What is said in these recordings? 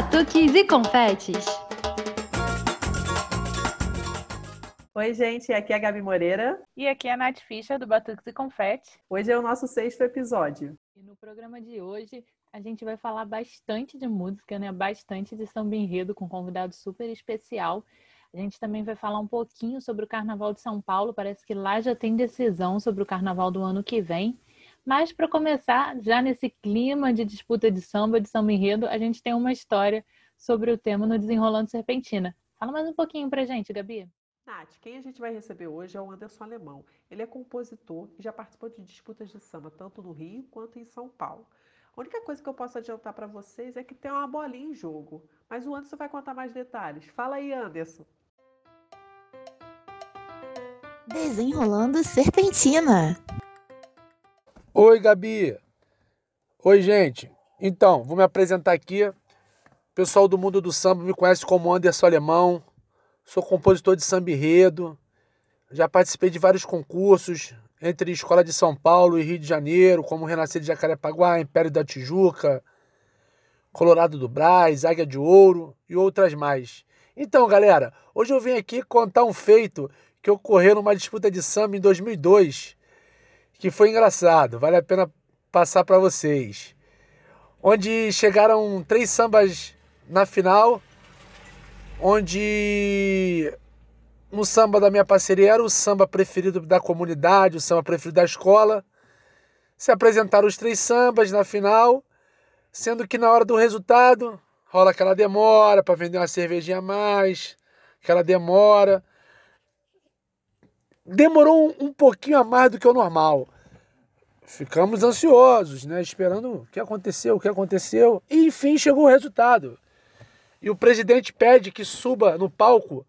Batuques e confetes. Oi, gente, aqui é a Gabi Moreira. E aqui é a Nath Fischer, do Batuques e Confete. Hoje é o nosso sexto episódio. E no programa de hoje, a gente vai falar bastante de música, né? Bastante de samba enredo, com um convidado super especial. A gente também vai falar um pouquinho sobre o Carnaval de São Paulo. Parece que lá já tem decisão sobre o Carnaval do ano que vem. Mas para começar, já nesse clima de disputa de samba, de samba enredo, a gente tem uma história sobre o tema no Desenrolando Serpentina. Fala mais um pouquinho pra gente, Gabi. Nath, quem a gente vai receber hoje é o Anderson Alemão. Ele é compositor e já participou de disputas de samba tanto no Rio quanto em São Paulo. A única coisa que eu posso adiantar para vocês é que tem uma bolinha em jogo, mas o Anderson vai contar mais detalhes. Fala aí, Anderson. Desenrolando Serpentina. Oi, Gabi. Oi, gente. Então, vou me apresentar aqui. O pessoal do mundo do samba me conhece como Anderson Alemão. Sou compositor de samba enredo. Já participei de vários concursos, entre Escola de São Paulo e Rio de Janeiro, como Renascer de Jacarepaguá, Império da Tijuca, Colorado do Brás, Águia de Ouro e outras mais. Então, galera, hoje eu vim aqui contar um feito que ocorreu numa disputa de samba em 2002 que foi engraçado, vale a pena passar para vocês. Onde chegaram três sambas na final, onde no samba da minha parceria era o samba preferido da comunidade, o samba preferido da escola. Se apresentaram os três sambas na final, sendo que na hora do resultado rola aquela demora para vender uma cervejinha a mais, aquela demora demorou um, pouquinho a mais do que o normal. Ficamos ansiosos, né? Esperando o que aconteceu, o que aconteceu. E enfim chegou o resultado. E o presidente pede que suba no palco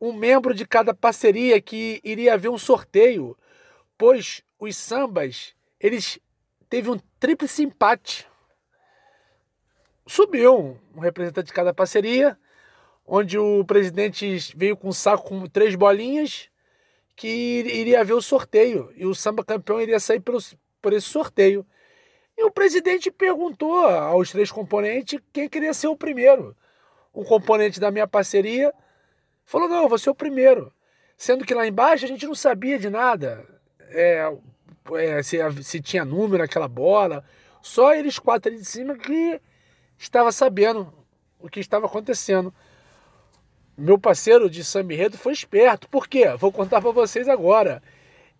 um membro de cada parceria que iria haver um sorteio, pois os sambas, eles teve um tríplice empate. Subiu um representante de cada parceria, onde o presidente veio com um saco com três bolinhas que iria haver o sorteio e o samba campeão iria sair pelo, por esse sorteio. E o presidente perguntou aos três componentes quem queria ser o primeiro. Um componente da minha parceria falou: não, eu vou ser o primeiro. Sendo que lá embaixo a gente não sabia de nada. É, é, se, se, tinha número naquela bola. Só eles quatro ali de cima que estava sabendo o que estava acontecendo. Meu parceiro de Samirredo foi esperto. Por quê? Vou contar para vocês agora.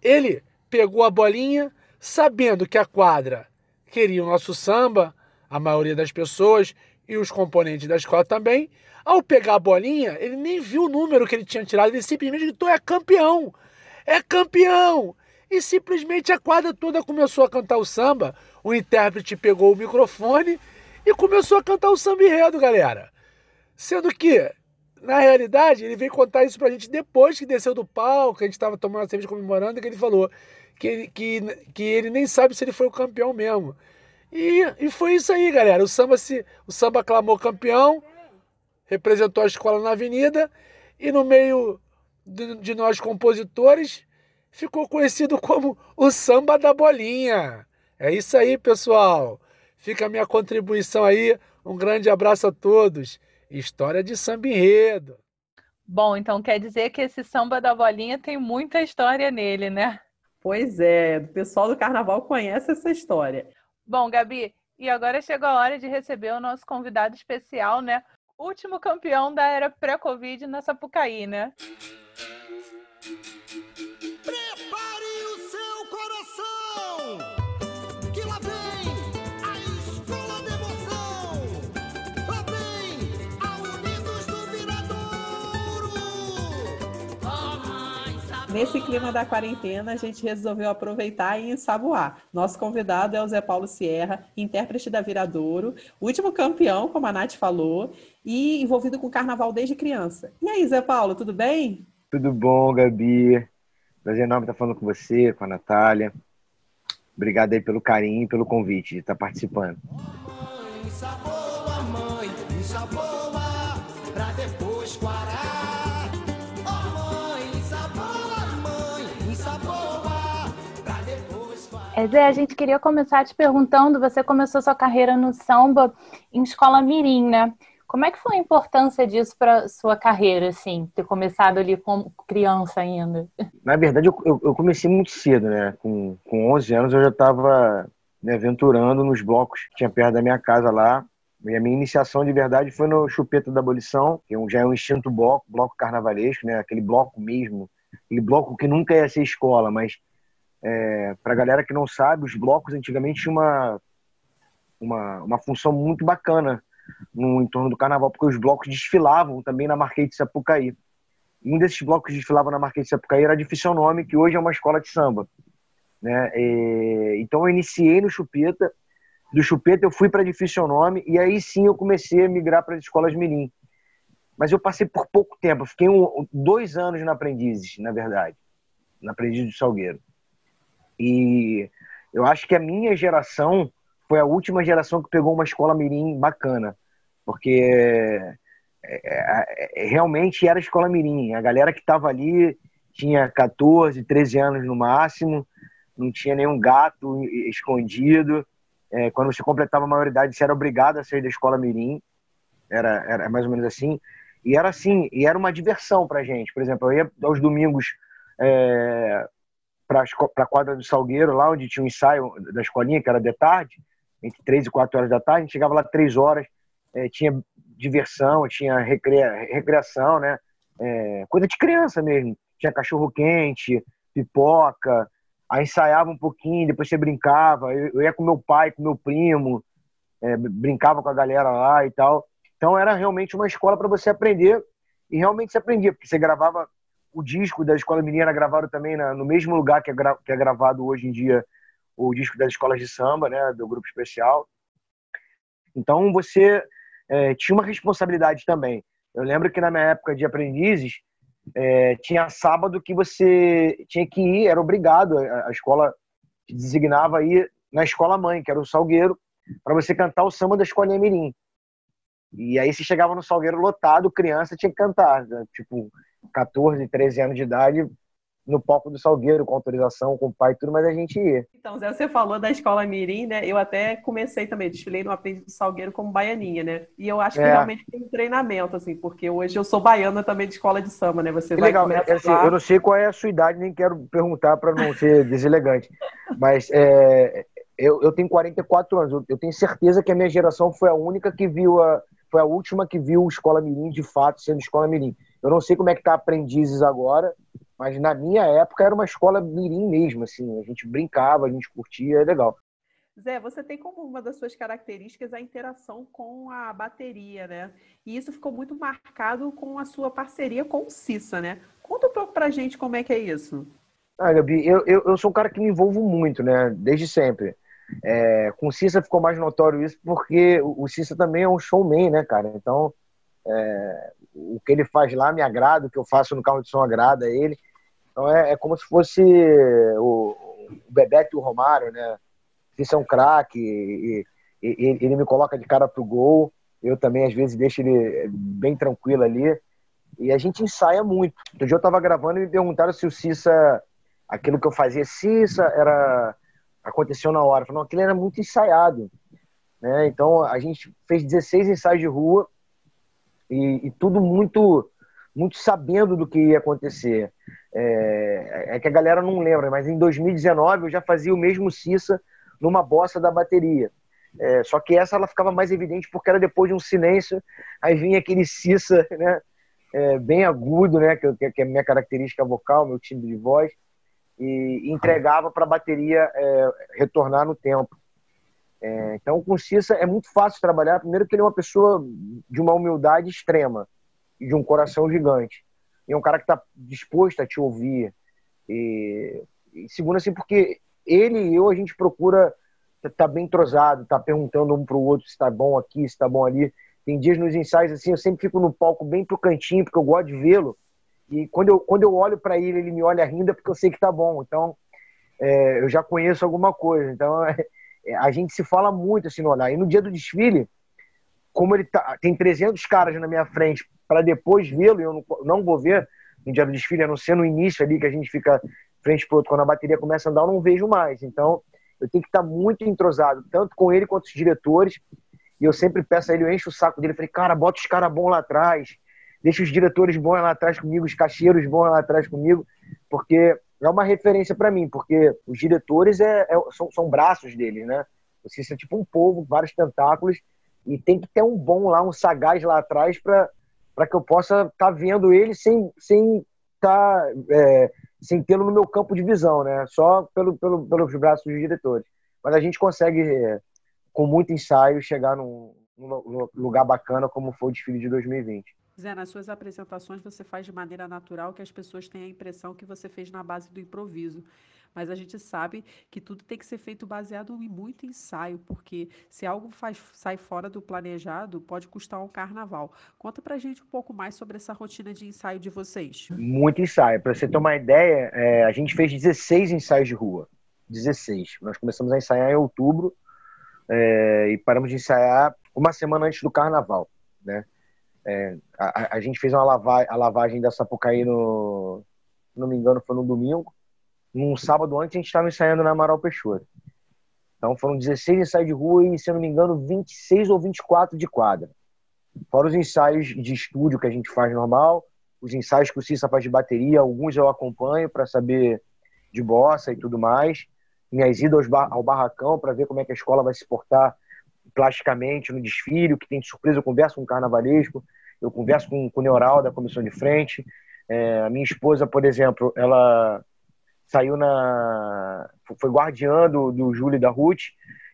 Ele pegou a bolinha, sabendo que a quadra queria o nosso samba, a maioria das pessoas e os componentes da escola também. Ao pegar a bolinha, ele nem viu o número que ele tinha tirado, ele simplesmente gritou: é campeão! É campeão! E simplesmente a quadra toda começou a cantar o samba. O intérprete pegou o microfone e começou a cantar o samba enredo, galera. Sendo que na realidade, ele veio contar isso pra gente depois que desceu do palco, que a gente tava tomando a cerveja comemorando, que ele falou que ele, que, que ele nem sabe se ele foi o campeão mesmo. E, e foi isso aí, galera. O samba, se, o samba clamou campeão, representou a escola na avenida, e no meio de, de nós compositores, ficou conhecido como o samba da bolinha. É isso aí, pessoal. Fica a minha contribuição aí. Um grande abraço a todos. História de samba enredo. Bom, então quer dizer que esse samba da bolinha tem muita história nele, né? Pois é, o pessoal do carnaval conhece essa história. Bom, Gabi, e agora chegou a hora de receber o nosso convidado especial, né? Último campeão da era pré-Covid na Sapucaí, né? Nesse clima da quarentena, a gente resolveu aproveitar e ensaboar. Nosso convidado é o Zé Paulo Sierra, intérprete da Viradouro, último campeão, como a Nath falou, e envolvido com carnaval desde criança. E aí, Zé Paulo, tudo bem? Tudo bom, Gabi. Prazer enorme estar falando com você, com a Natália. Obrigado aí pelo carinho e pelo convite de estar participando. Mãe, sabor, mãe, pra Zé, a gente queria começar te perguntando, você começou sua carreira no samba em escola mirim, né? Como é que foi a importância disso para sua carreira, assim, ter começado ali como criança ainda? Na verdade, eu, eu comecei muito cedo, né? Com, com 11 anos eu já estava me aventurando nos blocos que tinha perto da minha casa lá. E a minha iniciação de verdade foi no Chupeta da Abolição, que é já é um instinto bloco, bloco carnavalesco, né? Aquele bloco mesmo, aquele bloco que nunca ia ser escola, mas é, para a galera que não sabe, os blocos antigamente tinham uma, uma, uma função muito bacana no entorno do carnaval, porque os blocos desfilavam também na Marquês de Sapucaí. Um desses blocos que desfilavam na Marquês de Sapucaí era de Nome, que hoje é uma escola de samba. Né? E, então eu iniciei no Chupeta, do Chupeta eu fui para Nome, e aí sim eu comecei a migrar para as escolas Mirim. Mas eu passei por pouco tempo, fiquei um, dois anos na Aprendizes, na verdade, na Aprendiz do Salgueiro. E eu acho que a minha geração foi a última geração que pegou uma escola mirim bacana, porque é, é, é, realmente era escola mirim. A galera que estava ali tinha 14, 13 anos no máximo, não tinha nenhum gato escondido. Quando você completava a maioridade, você era obrigado a sair da escola mirim. Era, era mais ou menos assim. E era assim, e era uma diversão pra gente. Por exemplo, eu ia aos domingos é, para a quadra do Salgueiro, lá onde tinha um ensaio da escolinha, que era de tarde, entre três e quatro horas da tarde, a gente chegava lá três horas, é, tinha diversão, tinha recria, recreação, né? É, coisa de criança mesmo. Tinha cachorro quente, pipoca, aí ensaiava um pouquinho, depois você brincava. Eu, eu ia com meu pai, com meu primo, é, brincava com a galera lá e tal. Então era realmente uma escola para você aprender e realmente você aprendia, porque você gravava o disco da Escola Menina gravado também na, no mesmo lugar que é, que é gravado hoje em dia o disco das escolas de samba, né, do grupo especial. Então você é, tinha uma responsabilidade também. Eu lembro que na minha época de aprendizes é, tinha sábado que você tinha que ir, era obrigado, a, a escola te designava ir na escola mãe, que era o Salgueiro, para você cantar o samba da escolinha Mirim. E aí você chegava no Salgueiro lotado, criança tinha que cantar, né? tipo 14, 13 anos de idade, no palco do Salgueiro, com autorização, com o pai e tudo, mas a gente ia. Então, Zé, você falou da escola Mirim, né? Eu até comecei também, desfilei no aprendiz do Salgueiro como baianinha, né? E eu acho que é. realmente tem um treinamento, assim, porque hoje eu sou baiana também de escola de samba, né? Você que vai legal, é, assim, eu não sei qual é a sua idade, nem quero perguntar para não ser deselegante, mas é, eu, eu tenho 44 anos, eu, tenho certeza que a minha geração foi a única que viu a foi a última que viu Escola Mirim de fato sendo Escola Mirim. Eu não sei como é que tá Aprendizes agora, mas na minha época era uma escola mirim mesmo, assim. A gente brincava, a gente curtia, é legal. Zé, você tem como uma das suas características a interação com a bateria, né? E isso ficou muito marcado com a sua parceria com o Cissa, né? Conta um pouco pra gente como é que é isso. Ah, Gabi, eu, eu, eu sou um cara que me envolvo muito, né? Desde sempre. É, com o Cissa ficou mais notório isso porque o Cissa também é um showman, né, cara? Então, é, o que ele faz lá me agrada, o que eu faço no carro de som agrada a ele. Então é, é como se fosse o, o Bebeto e o Romário, né? Isso é um craque, e, e, ele me coloca de cara pro gol. Eu também, às vezes, deixo ele bem tranquilo ali. E a gente ensaia muito. Outro dia eu tava gravando e me perguntaram se o Cissa, aquilo que eu fazia, Cissa era. Aconteceu na hora. Falei, não, aquilo era muito ensaiado. Né? Então a gente fez 16 ensaios de rua e, e tudo muito muito sabendo do que ia acontecer. É, é, que a galera não lembra, mas em 2019 eu já fazia o mesmo Cissa numa bossa da bateria. É, só que essa ela ficava mais evidente porque era depois de um silêncio, aí vinha aquele Cissa, né, é, bem agudo, né, que, que é a minha característica vocal, meu timbre de voz, e entregava para a bateria é, retornar no tempo. É, então, com o Cissa é muito fácil trabalhar. Primeiro, que ele é uma pessoa de uma humildade extrema e de um coração gigante. E é um cara que está disposto a te ouvir. E, e segundo, assim, porque ele e eu, a gente procura estar tá bem entrosado, tá perguntando um para o outro se está bom aqui, se está bom ali. Tem dias nos ensaios, assim, eu sempre fico no palco bem pro cantinho, porque eu gosto de vê-lo. E quando eu, quando eu olho para ele, ele me olha rindo, é porque eu sei que tá bom. Então, é, eu já conheço alguma coisa. Então, é, a gente se fala muito assim no olhar. E no dia do desfile, como ele tá, tem 300 caras na minha frente para depois vê-lo, e eu não, não, vou ver no dia do desfile, a não ser no início ali que a gente fica frente para outro, quando a bateria começa a andar, eu não vejo mais. Então, eu tenho que estar muito entrosado, tanto com ele quanto os diretores. E eu sempre peço a ele, eu encho o saco dele. Falei, cara, bota os caras bons lá atrás. Deixa os diretores bons lá atrás comigo, os cacheiros bons lá atrás comigo. Porque é uma referência para mim. Porque os diretores é, é, são, são braços deles, né? Você é tipo um povo, vários tentáculos. E tem que ter um bom lá, um sagaz lá atrás para que eu possa estar tá vendo ele sem sem tá, é, sem tê-lo no meu campo de visão, né? Só pelo, pelo, pelos braços dos diretores. Mas a gente consegue com muito ensaio, chegar num, num lugar bacana como foi o desfile de 2020. Zé, nas suas apresentações você faz de maneira natural que as pessoas tenham a impressão que você fez na base do improviso. Mas a gente sabe que tudo tem que ser feito baseado em muito ensaio, porque se algo faz, sai fora do planejado, pode custar um carnaval. Conta pra gente um pouco mais sobre essa rotina de ensaio de vocês. Muito ensaio. Para você ter uma ideia, é, a gente fez 16 ensaios de rua. 16. Nós começamos a ensaiar em outubro é, e paramos de ensaiar uma semana antes do carnaval, né? É, a, a, gente fez uma lavagem, a lavagem da Sapucaí no, se não me engano, foi no domingo. Num sábado antes a gente estava ensaiando na Amaral Peixoto. Então foram 16 ensaios de rua e, se não me engano, 26 ou 24 de quadra. Fora os ensaios de estúdio que a gente faz normal, os ensaios que o Cissa faz de bateria, alguns eu acompanho para saber de bossa e tudo mais minhas idas ao barracão para ver como é que a escola vai se portar plasticamente no desfile, o que tem de surpresa, eu converso com o carnavalesco, eu converso com, com o Neural da comissão de frente. É, a minha esposa, por exemplo, ela saiu na. foi guardiã do, do Júlio da Ruth.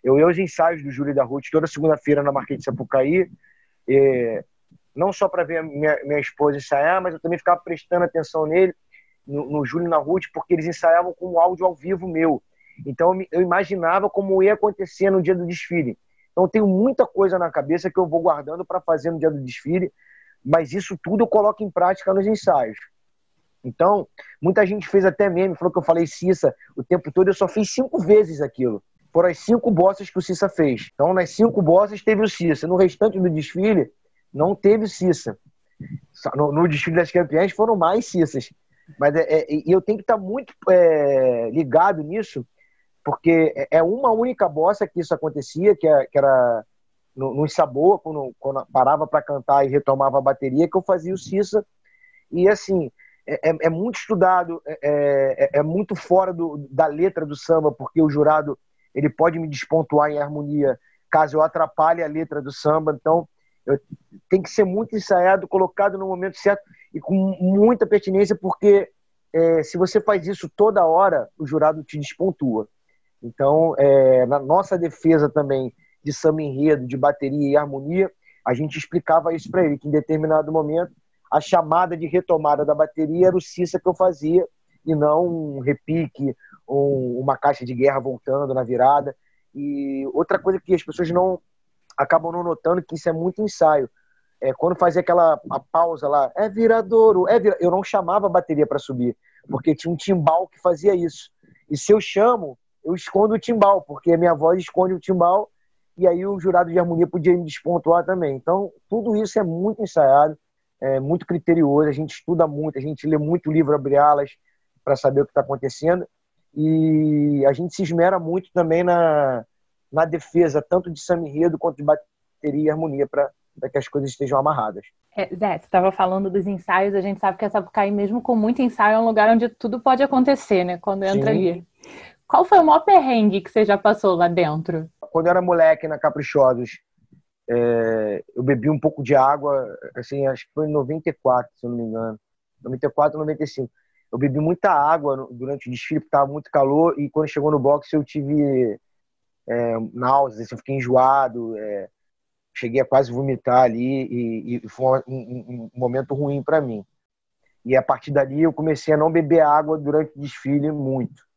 Eu ia aos ensaios do Júlio da Ruth toda segunda-feira na Marquês de Sapucaí. E, não só para ver minha, minha esposa ensaiar, mas eu também ficava prestando atenção nele, no, no Júlio na Ruth, porque eles ensaiavam com o áudio ao vivo meu. Então eu imaginava como ia acontecer no dia do desfile. Então tenho muita coisa na cabeça que eu vou guardando para fazer no dia do desfile, mas isso tudo eu coloco em prática nos ensaios. Então, muita gente fez até meme, falou que eu falei Cissa o tempo todo, eu só fiz cinco vezes aquilo. Foram as cinco bossas que o Cissa fez. Então, nas cinco bossas teve o Cissa. No restante do desfile, não teve Cissa. No, no desfile das campeãs foram mais Cissas. Mas é, é, eu tenho que estar muito é, ligado nisso, porque é, é uma única bossa que isso acontecia, que, é, era no, no quando, quando parava para cantar e retomava a bateria, que eu fazia o Cissa. E assim, é, é, é muito estudado, é, é, é, muito fora do, da letra do samba, porque o jurado ele pode me despontuar em harmonia caso eu atrapalhe a letra do samba. Então, eu, tem que ser muito ensaiado, colocado no momento certo e com muita pertinência, porque é, se você faz isso toda hora, o jurado te despontua. Então, é, na nossa defesa também de samba enredo, de bateria e harmonia, a gente explicava isso para ele, que em determinado momento a chamada de retomada da bateria era o Cissa que eu fazia e não um repique, um, uma caixa de guerra voltando na virada. E outra coisa que as pessoas não acabam não notando que isso é muito ensaio. É, quando fazia aquela a pausa lá, é viradouro, é vira... eu não chamava a bateria para subir, porque tinha um timbal que fazia isso. E se eu chamo, eu escondo o timbal, porque a minha voz esconde o timbal, e aí o jurado de harmonia podia me despontuar também. Então, tudo isso é muito ensaiado, é muito criterioso, a gente estuda muito, a gente lê muito livro abre alas para saber o que está acontecendo, e a gente se esmera muito também na, na defesa, tanto de samba quanto de bateria e harmonia, para que as coisas estejam amarradas. É, Zé, você estava falando dos ensaios, a gente sabe que a Sapucaí, mesmo com muito ensaio, é um lugar onde tudo pode acontecer, né? Quando entra Sim. ali. Qual foi o maior perrengue que você já passou lá dentro? Quando eu era moleque na Caprichosos, é, eu bebi um pouco de água, assim, acho que foi em 94, se eu não me engano. 94, 95. Eu bebi muita água durante o desfile, porque estava muito calor, e quando chegou no boxe eu tive é, náuseas, assim, eu fiquei enjoado, é, cheguei a quase vomitar ali, e, e foi um, um, um momento ruim para mim. E a partir dali eu comecei a não beber água durante o desfile muito.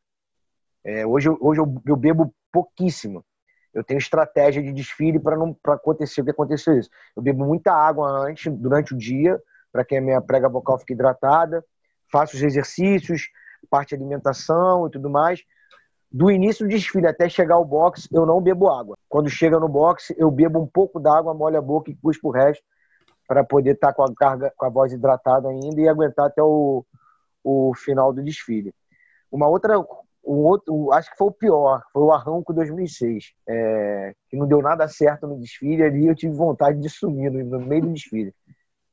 É, hoje hoje eu, eu, bebo pouquíssimo. Eu tenho estratégia de desfile para não pra acontecer o que aconteceu isso. Eu bebo muita água antes, durante o dia, para que a minha prega vocal fique hidratada. Faço os exercícios, parte de alimentação e tudo mais. Do início do desfile até chegar ao boxe, eu não bebo água. Quando chega no boxe, eu bebo um pouco d'água, molho a boca e cuspo o resto para poder estar tá com a carga, com a voz hidratada ainda e aguentar até o, o final do desfile. Uma outra um outro, acho que foi o pior, foi o Arranco 2006, é, que não deu nada certo no desfile ali, eu tive vontade de sumir no, meio do desfile.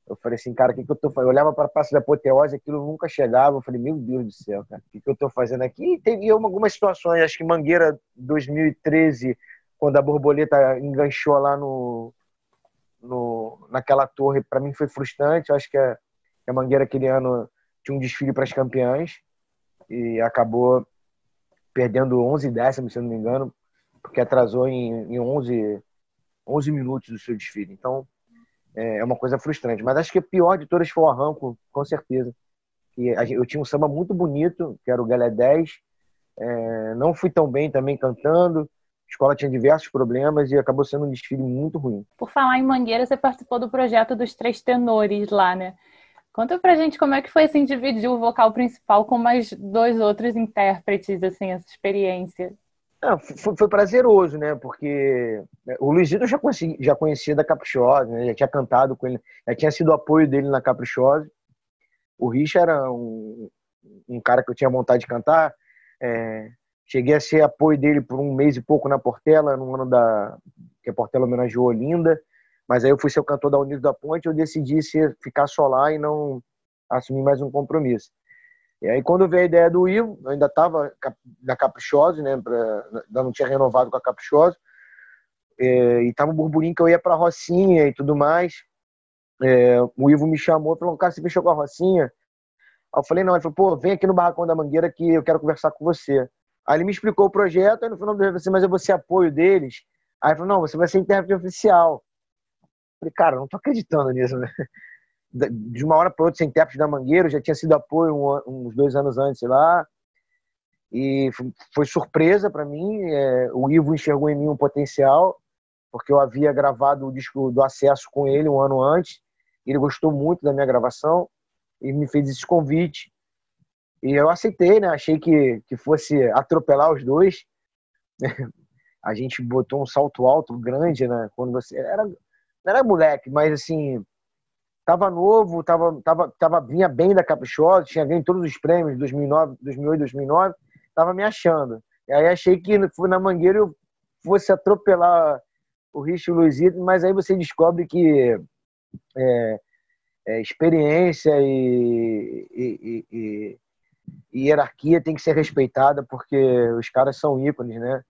Eu falei assim, cara, o que, que eu tô fazendo? Eu olhava para a Praça da Apoteose, aquilo nunca chegava. Eu falei, meu Deus do céu, cara, o que, que eu tô fazendo aqui? E teve algumas situações, acho que Mangueira 2013, quando a borboleta enganchou lá no, no naquela torre, para mim foi frustrante. Eu acho que a, a Mangueira aquele ano tinha um desfile para as campeãs e acabou perdendo 11 décimos, se eu não me engano, porque atrasou em, em 11, 11 minutos do seu desfile. Então, é, é uma coisa frustrante. Mas acho que a pior de todas foi o arranco, com certeza. E eu tinha um samba muito bonito, que era o Galé 10. É, não fui tão bem também cantando. A escola tinha diversos problemas e acabou sendo um desfile muito ruim. Por falar em Mangueira, você participou do projeto dos Três Tenores lá, né? Conta pra gente como é que foi assim dividir o vocal principal com mais dois outros intérpretes, assim, essa experiência. Não, foi, foi, prazeroso, né? Porque né, o Luizito já, já conhecia da Caprichosa, né? já tinha cantado com ele, já tinha sido apoio dele na Caprichosa. O Rich era um, um cara que eu tinha vontade de cantar. É, cheguei a ser apoio dele por um mês e pouco na Portela, no ano da que a Portela homenageou Olinda. Mas aí eu fui ser o cantor da Unidos da Ponte, eu decidi ficar só lá e não assumir mais um compromisso. E aí, quando veio a ideia do Ivo, eu ainda estava na Caprichosa, né? Pra, ainda não tinha renovado com a Caprichosa. É, e tava um burburinho que eu ia para Rocinha e tudo mais. É, o Ivo me chamou e falou: Cara, você fechou com a Rocinha? Aí eu falei: Não. Ele falou: Pô, vem aqui no Barracão da Mangueira que eu quero conversar com você. Aí ele me explicou o projeto. Aí no final do dia, mas eu vou ser apoio deles. Aí ele falou: Não, você vai ser intérprete oficial. Falei: Cara, não tô acreditando nisso, né? de uma hora para outra, sem intérprete da Mangueira, já tinha sido apoio uns dois anos antes lá. E foi surpresa para mim. É, o Ivo enxergou em mim um potencial, porque eu havia gravado o disco do Acesso com ele um ano antes. Ele gostou muito da minha gravação e me fez esse convite. E eu aceitei, né? Achei que, que fosse atropelar os dois. A gente botou um salto alto grande, né? Quando você era, não era moleque, mas assim, Tava novo, tava, tava, tava, vinha bem da Caprichosa, tinha ganho todos os prêmios 2009, 2008, 2009, tava me achando. E aí achei que fui na Mangueira eu fosse atropelar o Rich e o Luizito, mas aí você descobre que é, é, experiência e, e, e, e, hierarquia tem que ser respeitada porque os caras são ícones, né?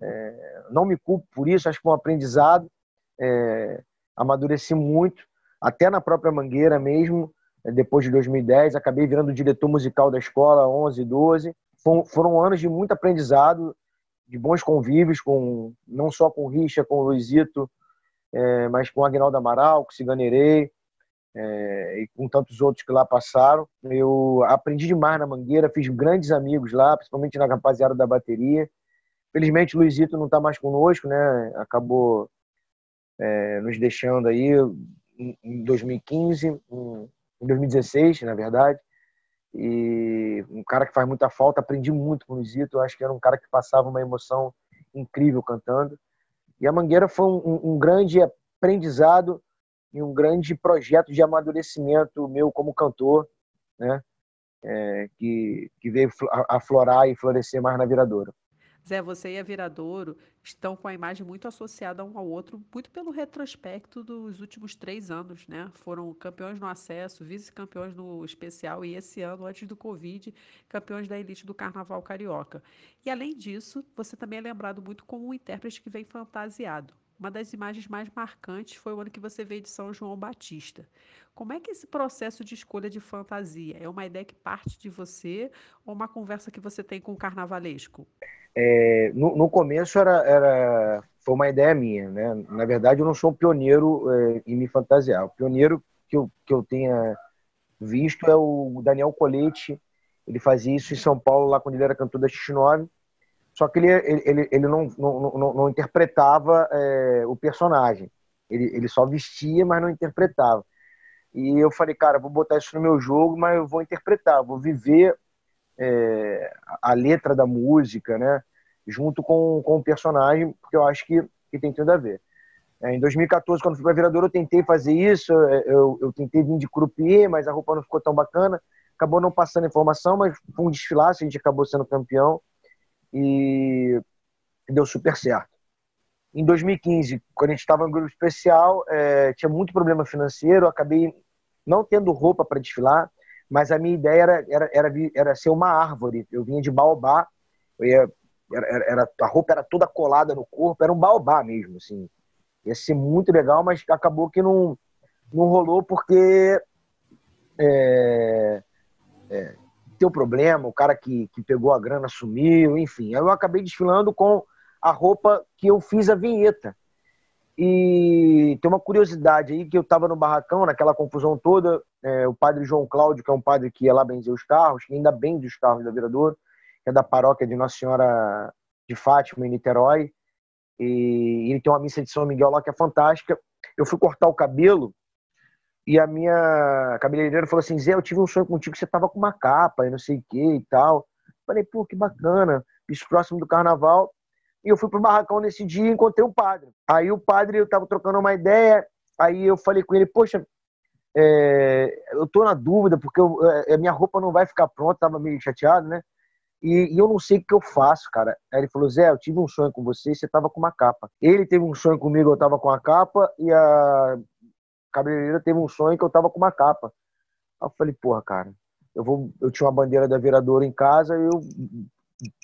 É, não me culpo por isso, acho que foi um aprendizado. É, amadureci muito até na própria Mangueira mesmo, eh, depois de 2010, acabei virando diretor musical da escola 11, 12. Foram anos de muito aprendizado, de bons convívios, com não só com o Richa, com o Luizito, é, mas com o Agnaldo Amaral, com o Ciganerei, é, e com tantos outros que lá passaram. Eu aprendi demais na Mangueira, fiz grandes amigos lá, principalmente na rapaziada da bateria. Felizmente o Luizito não está mais conosco, né? Acabou é, nos deixando aí em 2015, em 2016, na verdade. E um cara que faz muita falta, aprendi muito com o Luizito, acho que era um cara que passava uma emoção incrível cantando. E a Mangueira foi um, um grande aprendizado e um grande projeto de amadurecimento meu como cantor, né? É, que, que veio aflorar e florescer mais na Viradouro. Zé, você e a Viradouro estão com a imagem muito associada um ao outro, muito pelo retrospecto dos últimos três anos, né? Foram campeões no acesso, vice-campeões no especial e esse ano, antes do Covid, campeões da elite do Carnaval Carioca. E além disso, você também é lembrado muito como um intérprete que vem fantasiado. Uma das imagens mais marcantes foi o ano que você veio de São João Batista. Como é que esse processo de escolha de fantasia? É uma ideia que parte de você ou uma conversa que você tem com o carnavalesco? É, no, no, começo era, era, foi uma ideia minha, né? Na verdade, eu não sou um pioneiro é, em me fantasiar. O pioneiro que eu, que eu tenha visto é o Daniel Colete. Ele fazia isso em São Paulo, lá quando ele era cantor da X9. Só que ele, ele, ele não, não, não, não interpretava é, o personagem. Ele, ele só vestia, mas não interpretava. E eu falei, cara, vou botar isso no meu jogo, mas eu vou interpretar, vou viver é, a letra da música, né? Junto com, com o personagem, porque eu acho que, que tem tudo a ver. É, em 2014, quando fui para Viradouro, eu tentei fazer isso, é, eu, eu tentei vir de croupier, mas a roupa não ficou tão bacana, acabou não passando informação, mas foi um desfilaço, a gente acabou sendo campeão. E deu super certo. Em 2015, quando a gente estava no grupo especial, é, tinha muito problema financeiro, acabei não tendo roupa para desfilar, mas a minha ideia era, era, era, era ser uma árvore. Eu vinha de baobá, ia, era, era, a roupa era toda colada no corpo, era um baobá mesmo, assim. Ia ser muito legal, mas acabou que não, não rolou porque é, é, teu problema, o cara que, que pegou a grana sumiu, enfim. Aí eu acabei desfilando com a roupa que eu fiz a vinheta. E tem uma curiosidade aí que eu estava no barracão, naquela confusão toda, é, o padre João Cláudio, que é um padre que ia lá benzer os carros, que ainda bem os carros da Viradouro, que é da paróquia de Nossa Senhora de Fátima, em Niterói, e ele tem uma missa de São Miguel lá que é fantástica. Eu fui cortar o cabelo e a minha cabeleireira falou assim: Zé, eu tive um sonho contigo que você tava com uma capa e não sei o que e tal. Falei, pô, que bacana. Isso próximo do carnaval. E eu fui pro barracão nesse dia e encontrei o padre. Aí o padre, eu tava trocando uma ideia. Aí eu falei com ele, poxa, é, eu tô na dúvida, porque eu, é, a minha roupa não vai ficar pronta, tava meio chateado, né? E, e, eu não sei o que eu faço, cara. Aí ele falou, Zé, eu tive um sonho com você e você tava com uma capa. Ele teve um sonho comigo, eu tava com a capa, e a cabeleireira teve um sonho que eu tava com uma capa. Aí eu falei, porra, cara, eu vou, eu tinha uma bandeira da viradora em casa, eu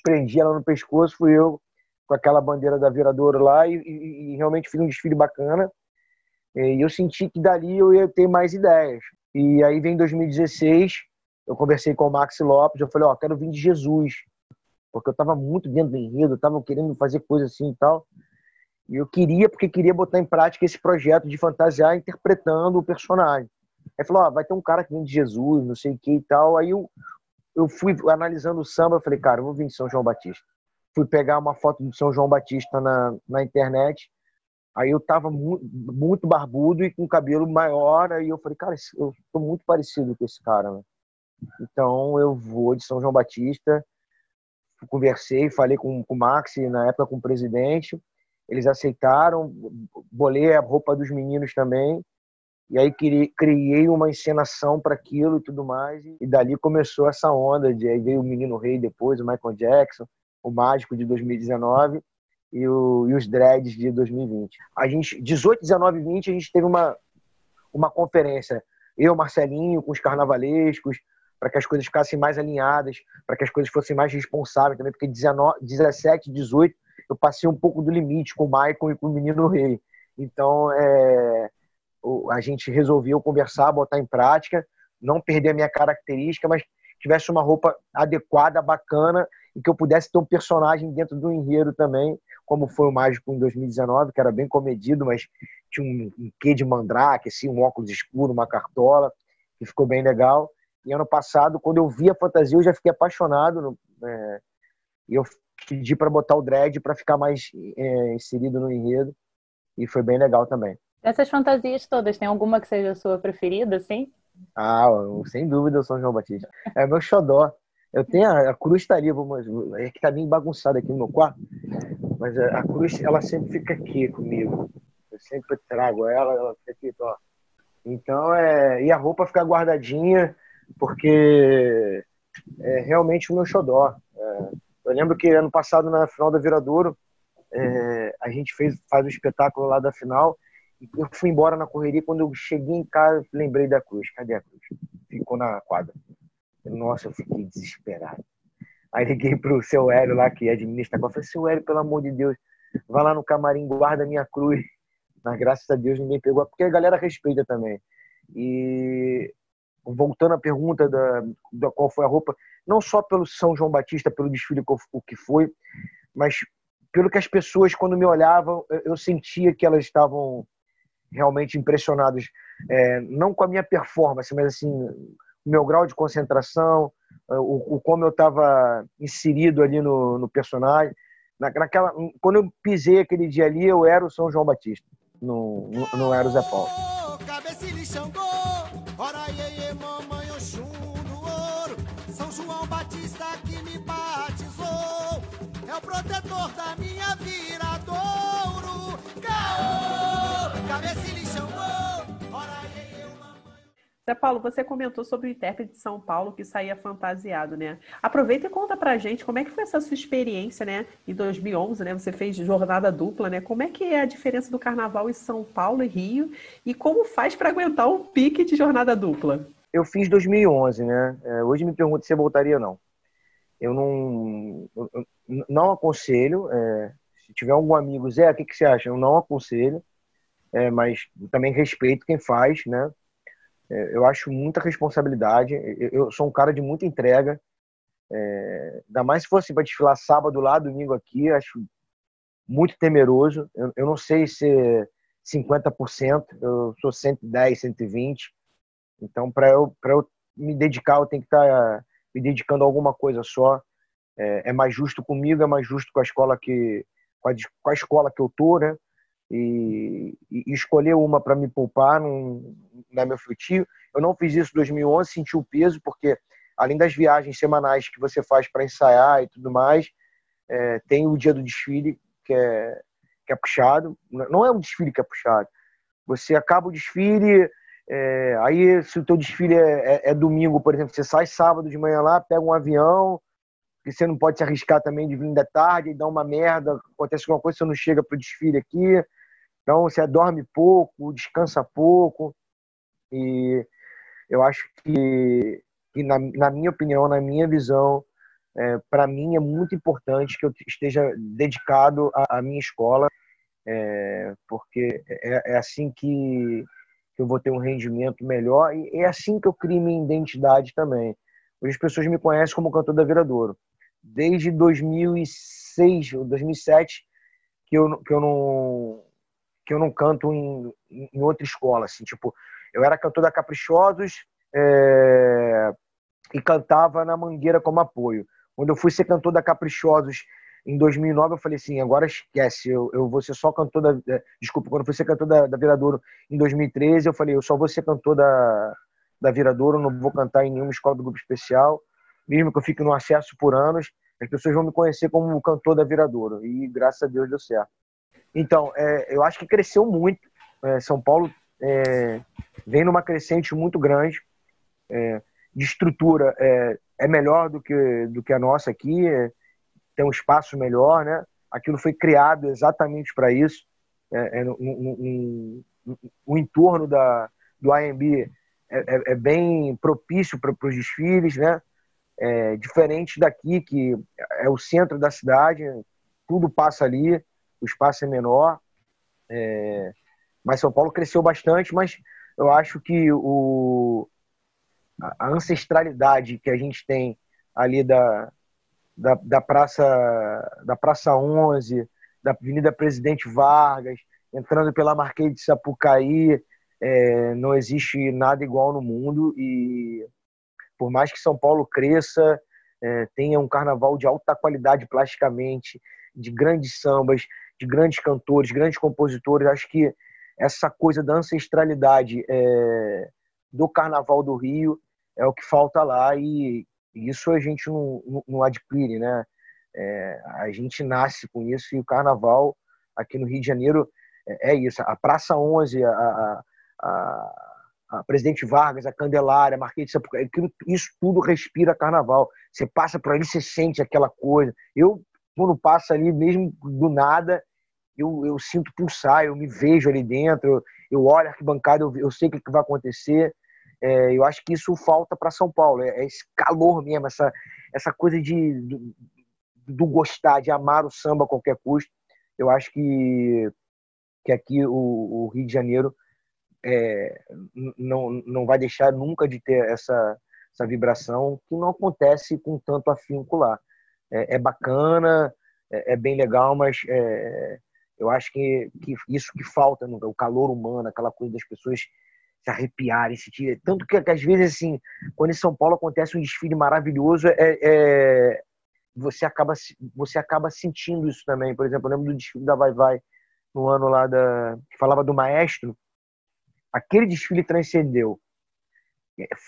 prendi ela no pescoço, fui eu com aquela bandeira da viradora lá e, e, e realmente fiz um desfile bacana. E eu senti que dali eu ia ter mais ideias. E aí vem 2016, eu conversei com o Max Lopes, eu falei, ó, oh, quero vir de Jesus, porque eu tava muito dentro do enredo, tava querendo fazer coisa assim e tal. E eu queria, porque queria botar em prática esse projeto de fantasiar interpretando o personagem. Aí falou, ó, vai ter um cara que vem de Jesus, não sei o que e tal. Aí eu, eu fui analisando o samba, falei, cara, eu vou vir de São João Batista. Fui pegar uma foto de São João Batista na, na internet, aí eu tava muito, muito barbudo e com cabelo maior, aí eu falei, cara, eu tô muito parecido com esse cara, né? Então eu vou de São João Batista, conversei, falei com, com o Max, na época com o presidente, eles aceitaram, bolei a roupa dos meninos também, e aí criei uma encenação para aquilo e tudo mais, e dali começou essa onda, de, aí veio o Menino Rei depois, o Michael Jackson, o Mágico de 2019 e, o, e os Dreads de 2020. A gente, 18, 19 e 20, a gente teve uma, uma conferência, eu, Marcelinho, com os carnavalescos, para que as coisas ficassem mais alinhadas, para que as coisas fossem mais responsáveis também, porque 19, 17, 18 eu passei um pouco do limite com o Michael e com o Menino Rei. Então, é, a gente resolveu conversar, botar em prática, não perder a minha característica, mas tivesse uma roupa adequada, bacana, e que eu pudesse ter um personagem dentro do enredo também, como foi o Mágico em 2019, que era bem comedido, mas tinha um, um quê de mandrake, assim, um óculos escuro, uma cartola, que ficou bem legal. E ano passado, quando eu vi a fantasia, eu já fiquei apaixonado. No, é, eu pedi para botar o dread para ficar mais é, inserido no enredo. E foi bem legal também. Dessas fantasias todas, tem alguma que seja a sua preferida, sim? Ah, sem dúvida o São João Batista. É meu xodó. Eu tenho a, a cruz tá ali, é que tá bem bagunçada aqui no meu quarto, mas a, a, cruz ela sempre fica aqui comigo. Eu sempre trago ela, ela fica aqui, ó. Então é e a roupa fica guardadinha porque é realmente o meu xodó. É, eu lembro que ano passado, na final da Viradouro, é, a gente fez, faz o espetáculo lá da final. E eu fui embora na correria. Quando eu cheguei em casa, lembrei da cruz. Cadê a cruz? Ficou na quadra. Nossa, eu fiquei desesperado. Aí liguei pro seu Hélio lá, que administra agora. Falei, seu Hélio, pelo amor de Deus, vai lá no camarim, guarda a minha cruz. Mas graças a Deus ninguém pegou, porque a galera respeita também. E voltando à pergunta da, da qual foi a roupa, não só pelo São João Batista, pelo desfile que foi, mas pelo que as pessoas, quando me olhavam, eu sentia que elas estavam realmente impressionadas, é, não com a minha performance, mas assim, o meu grau de concentração, o, o como eu estava inserido ali no, no personagem. Na, naquela, quando eu pisei aquele dia ali, eu era o São João Batista, não, não era o Zé Paulo. protetor Zé Paulo, você comentou sobre o intérprete de São Paulo que saía fantasiado, né? Aproveita e conta pra gente como é que foi essa sua experiência, né? Em 2011, né? Você fez jornada dupla, né? Como é que é a diferença do carnaval em São Paulo e Rio e como faz para aguentar um pique de jornada dupla? Eu fiz 2011, né? É, hoje me pergunto se eu voltaria ou não. Eu não, eu não aconselho. É, se tiver algum amigo, Zé, o que, que você acha? Eu não aconselho, é, mas também respeito quem faz, né? É, eu acho muita responsabilidade. Eu sou um cara de muita entrega. É, ainda mais se fosse para desfilar sábado lá, domingo aqui, acho muito temeroso. Eu, eu não sei se 50%, eu sou 110, 120. Então, para eu, eu me dedicar, eu tenho que estar tá me dedicando a alguma coisa só. É, é, mais justo comigo, é mais justo com a escola que com a, com a escola que eu tô, né? E, e escolher uma para me poupar não, é meu feitio. Eu não fiz isso em 2011, senti o peso, porque além das viagens semanais que você faz para ensaiar e tudo mais, é, tem o dia do desfile, que é, que é puxado. Não é um desfile que é puxado. Você acaba o desfile, é, aí se o teu desfile é, é, é, domingo, por exemplo, você sai sábado de manhã lá, pega um avião, que você não pode se arriscar também de vir da tarde e dar uma merda, acontece alguma coisa, você não chega para o desfile aqui. Então você dorme pouco, descansa pouco. E eu acho que, que na, na minha opinião, na minha visão, é, para mim é muito importante que eu esteja dedicado à, à minha escola, é, porque é, é, assim que, que eu vou ter um rendimento melhor e é assim que eu crio minha identidade também. Hoje as pessoas me conhecem como cantor da Viradouro. Desde 2006 ou 2007 que eu, que eu não que eu não canto em, em outra escola, assim, tipo, eu era cantor da Caprichosos é, e cantava na Mangueira como apoio. Quando eu fui ser cantor da Caprichosos em 2009, eu falei assim, agora esquece, eu, eu vou ser só cantor da... Desculpa, quando eu fui ser cantor da, da Viradouro em 2013, eu falei, eu só vou ser cantor da, da Viradouro, não vou cantar em nenhuma escola do grupo especial, mesmo que eu fique no acesso por anos, as pessoas vão me conhecer como cantor da Viradouro, e graças a Deus deu certo. Então, é, eu acho que cresceu muito. É, São Paulo é, vem numa crescente muito grande. É, de estrutura é, é, melhor do que, do que a nossa aqui, é, tem um espaço melhor, né? Aquilo foi criado exatamente para isso. O entorno da, do AMB é, bem propício para os desfiles, né? Diferente daqui, que é o centro da cidade, tudo passa ali o espaço é menor. É, mas São Paulo cresceu bastante, mas eu acho que o, a ancestralidade que a gente tem ali da, da, da, Praça, da Praça 11, da Avenida Presidente Vargas, entrando pela Marquês de Sapucaí, é, não existe nada igual no mundo e por mais que São Paulo cresça, é, tenha um carnaval de alta qualidade plasticamente, de grandes sambas, de grandes cantores, grandes compositores. Acho que essa coisa da ancestralidade é, do Carnaval do Rio é o que falta lá e isso a gente não, não adquire, né? É, a gente nasce com isso e o Carnaval aqui no Rio de Janeiro é, é isso. A Praça 11, a, a, a, a Presidente Vargas, a Candelária, a Marquês de Sapucaí, isso tudo respira Carnaval. Você passa por ali, você sente aquela coisa. Eu quando passa ali, mesmo do nada, eu, eu sinto pulsar, eu me vejo ali dentro, eu, olho a arquibancada, eu, eu sei o que, que vai acontecer. É, eu acho que isso falta para São Paulo, é, é, esse calor mesmo, essa, essa coisa de do, do, gostar, de amar o samba a qualquer custo. Eu acho que, que aqui o, o Rio de Janeiro é, não, não vai deixar nunca de ter essa, essa vibração que não acontece com tanto afinco lá é, é bacana, é, é, bem legal, mas é, eu acho que, que isso que falta, o calor humano, aquela coisa das pessoas se arrepiarem, se tirar. Tanto que, que, às vezes, assim, quando em São Paulo acontece um desfile maravilhoso, é, é, você, acaba, você acaba sentindo isso também. Por exemplo, eu lembro do desfile da Vai Vai, no ano lá da. que falava do maestro. Aquele desfile transcendeu.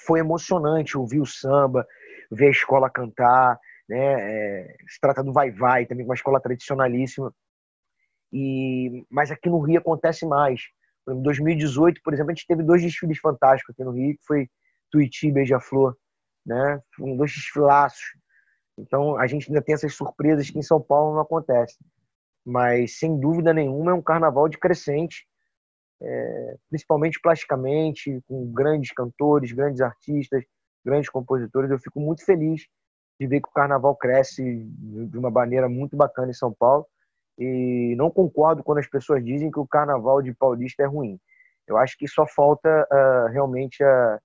Foi emocionante ouvir o samba, ver a escola cantar, né? É, se trata do Vai Vai, também uma escola tradicionalíssima. E, mas aqui no Rio acontece mais. Em 2018, por exemplo, a gente teve dois desfiles fantásticos aqui no Rio, que foi Tuiuti e Beija-Flor, né? Dois desfilaços. Então, a gente ainda tem essas surpresas que em São Paulo não acontece. Mas, sem dúvida nenhuma, é um carnaval de crescente, é, principalmente plasticamente, com grandes cantores, grandes artistas, grandes compositores. Eu fico muito feliz de ver que o carnaval cresce de uma maneira muito bacana em São Paulo. E não concordo quando as pessoas dizem que o carnaval de paulista é ruim. Eu acho que só falta uh, realmente a,